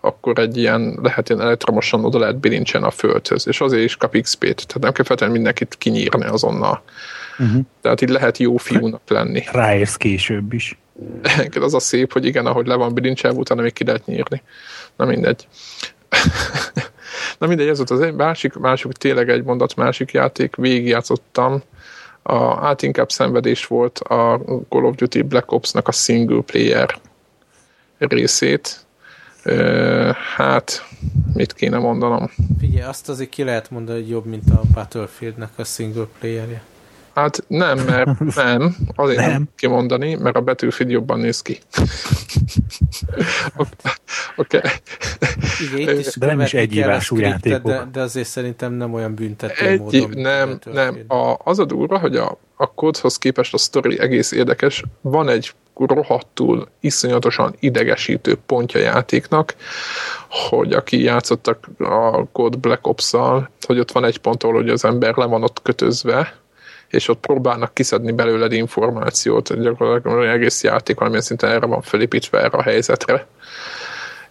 C: akkor egy ilyen, lehet ilyen elektromosan oda lehet bilincsen a földhöz, és azért is kap XP-t, tehát nem kell feltétlenül mindenkit kinyírni azonnal. Uh-huh. Tehát így lehet jó fiúnak lenni.
A: Ráérsz később is.
C: az a szép, hogy igen, ahogy le van bilincselve, utána még ki lehet nyírni. Na mindegy. [LAUGHS] Na mindegy, ez volt az egy másik, másik, tényleg egy mondat, másik játék, végigjátszottam. A, át inkább szenvedés volt a Call of Duty Black Ops-nak a single player részét, hát, mit kéne mondanom?
B: Figyelj, azt azért ki lehet mondani, hogy jobb, mint a Battlefieldnek a single playerje.
C: Hát nem, mert [LAUGHS] nem, azért nem, nem kimondani, mert a Battlefield jobban néz ki. [LAUGHS]
A: Oké. Okay. de nem is egy ívású játékok.
B: De, de azért szerintem nem olyan büntető
C: egy, módon. Nem, nem. A, az a durva, hogy a, a kódhoz képest a sztori egész érdekes. Van egy rohadtul, iszonyatosan idegesítő pontja játéknak, hogy aki játszottak a kód Black Ops-szal, hogy ott van egy pont, ahol hogy az ember le van ott kötözve, és ott próbálnak kiszedni belőled információt, gyakorlatilag egész játék valamilyen szinten erre van felépítve erre a helyzetre.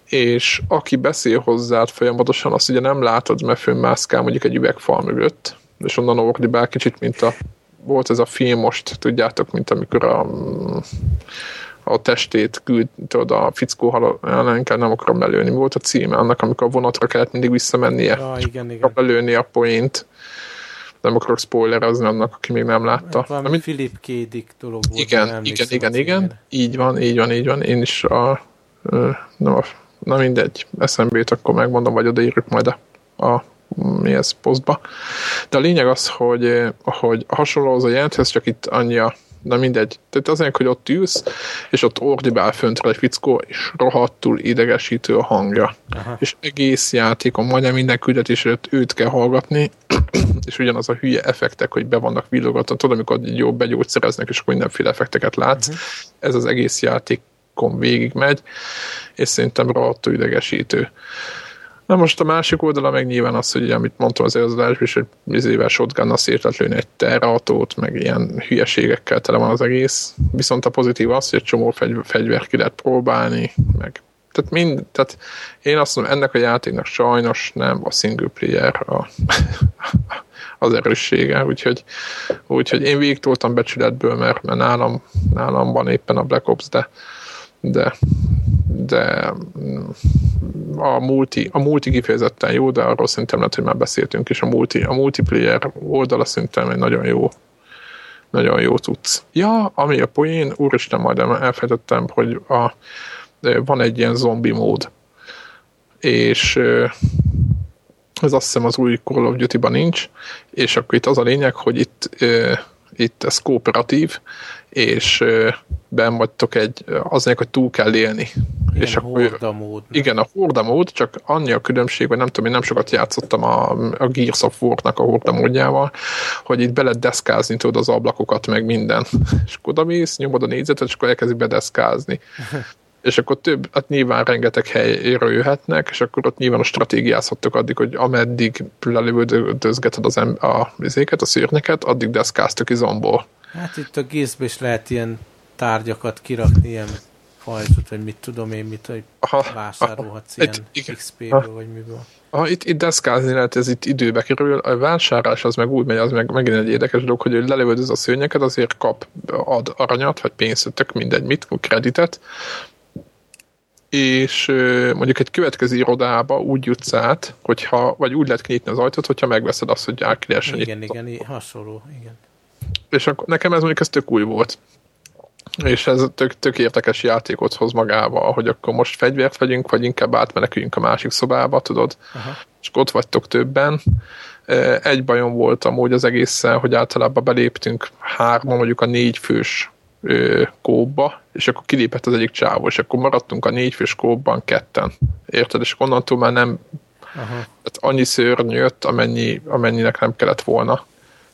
C: És aki beszél hozzád folyamatosan, azt ugye nem látod, mert fönnmászkál mondjuk egy üvegfal mögött, és onnan ordibál kicsit, mint a volt ez a film most, tudjátok, mint amikor a, a testét küldted a fickó halál, nem akarom lelőni, volt a címe annak, amikor a vonatra kellett mindig visszamennie.
B: Ja, igen, igen.
C: Lelőni a point nem akarok spoilerezni annak, aki még nem látta.
B: Valami Amit... Philip Kédik dolog volt.
C: Igen, igen, igen, igen. Így van, így van, így van. Én is a, nem a na mindegy, eszembe akkor megmondom, vagy odaírjuk majd a, a mi ez posztba. De a lényeg az, hogy, hogy hasonló az a jelenthez, csak itt annyi a de mindegy. Tehát azért, hogy ott ülsz, és ott ordibál föntről egy fickó, és rohadtul idegesítő a hangja. Aha. És egész játékon, majdnem minden küldetés előtt őt kell hallgatni, és ugyanaz a hülye effektek, hogy be vannak villogatva, tudod, amikor jó begyógyszereznek, és mindenféle effekteket látsz. Uh-huh. Ez az egész játékon végig megy, és szerintem rohadtul idegesítő. Na most a másik oldala meg nyilván az, hogy amit mondtam az előadásban is, hogy bizével shotgun szét lőni egy terrautót, meg ilyen hülyeségekkel tele van az egész. Viszont a pozitív az, hogy egy csomó fegy, fegyver ki lehet próbálni, meg tehát, mind, tehát én azt mondom, ennek a játéknak sajnos nem a single player a, [LAUGHS] az erőssége, úgyhogy, úgyhogy én végigtoltam becsületből, mert, mert nálam, nálam van éppen a Black Ops, de, de de mm, a multi, a multi kifejezetten jó, de arról szerintem lehet, hogy már beszéltünk, és a, multi, a multiplayer oldala szerintem egy nagyon jó nagyon jó tudsz. Ja, ami a poén, úristen, majd elfelejtettem, hogy a, van egy ilyen zombi mód, és ez azt hiszem az új Call of Duty-ban nincs, és akkor itt az a lényeg, hogy itt, itt ez kooperatív, és ben vagytok egy, azért, hogy túl kell élni.
B: Igen, és akkor, hordamód.
C: Igen, a hordamód, csak annyi a különbség, hogy nem tudom, én nem sokat játszottam a, a Gears of War-nak a hordamódjával, hogy itt be lehet deszkázni tudod az ablakokat, meg minden. És akkor odamész, nyomod a négyzetet, és akkor elkezdik bedeszkázni. [LAUGHS] és akkor több, hát nyilván rengeteg helyről jöhetnek, és akkor ott nyilván a stratégiázhattok addig, hogy ameddig lelövődözgeted az em- a vizéket, a szűrneket, addig deszkáztok izomból.
B: Hát itt a gészbe is lehet ilyen tárgyakat kirakni, ilyen fajtot, vagy mit tudom én, mit, hogy aha, vásárolhatsz aha, ilyen XP-ből, vagy miből.
C: Ha itt, itt deszkázni lehet, ez itt időbe kerül. A vásárlás az meg úgy megy, az meg megint egy érdekes dolog, hogy lelövöd a szőnyeket, azért kap, ad aranyat, vagy pénzt, tök mindegy, mit, kreditet, és mondjuk egy következő irodába úgy jutsz át, hogyha, vagy úgy lehet kinyitni az ajtót, hogyha megveszed azt, hogy át
B: Igen, igen, igen, hasonló, igen.
C: És akkor nekem ez mondjuk ez tök új volt. És ez tök, tök érdekes játékot hoz magába, hogy akkor most fegyvert vegyünk, vagy inkább átmeneküljünk a másik szobába, tudod? Aha. És ott vagytok többen. Egy bajom volt amúgy az egészen, hogy általában beléptünk hárman, mondjuk a négy fős kóba, és akkor kilépett az egyik csávó, és akkor maradtunk a négy fős kóban ketten. Érted? És onnantól már nem Aha. Tehát annyi szörny jött, amennyi, amennyinek nem kellett volna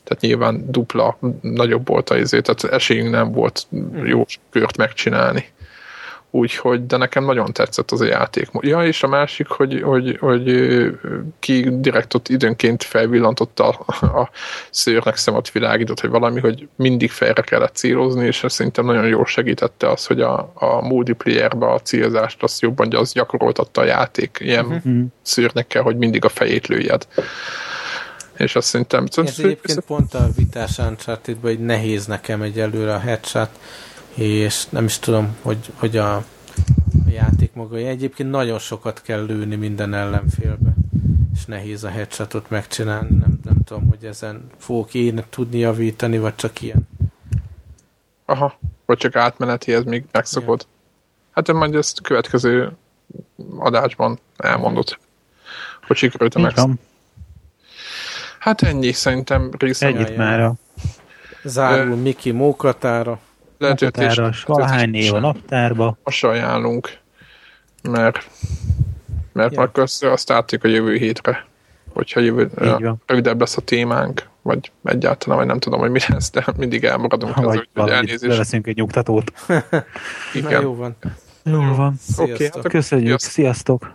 C: tehát nyilván dupla nagyobb volt az izé, tehát esélyünk nem volt jó kört megcsinálni. Úgyhogy, de nekem nagyon tetszett az a játék. Ja, és a másik, hogy, hogy, hogy ki direkt ott időnként felvillantotta a, a szőrnek szemet világított, hogy valami, hogy mindig felre kellett célozni, és szerintem nagyon jól segítette az, hogy a, a multiplayerbe a célzást azt jobban az gyakoroltatta a játék ilyen uh-huh. szőrnekkel, hogy mindig a fejét lőjed és azt szerintem...
B: Ez egyébként pont a vitás uncharted hogy nehéz nekem egyelőre a headshot, és nem is tudom, hogy, hogy a, a játék maga. Egyébként nagyon sokat kell lőni minden ellenfélbe, és nehéz a headshotot megcsinálni. Nem, nem tudom, hogy ezen fogok én tudni javítani, vagy csak ilyen.
C: Aha, vagy csak átmeneti, ez még megszokod. Ja. Hát majd ezt következő adásban elmondod, hogy sikerült a megszokod. Hát ennyi szerintem
A: részem. Ennyit már a...
B: Zárul Miki Mókatára.
A: Mókatára, valahány név a naptárba.
C: Most ajánlunk, mert, mert ja. akkor azt, azt átjuk a jövő hétre, hogyha jövő, rövidebb lesz a témánk, vagy egyáltalán, vagy nem tudom, hogy mi lesz, de mindig elmaradunk. Ha,
A: az, elnézést. Leveszünk egy nyugtatót. [LAUGHS] [LAUGHS]
B: Igen. Na, jó van.
A: Jó van. Oké, okay, hát köszönjük. Sziasztok.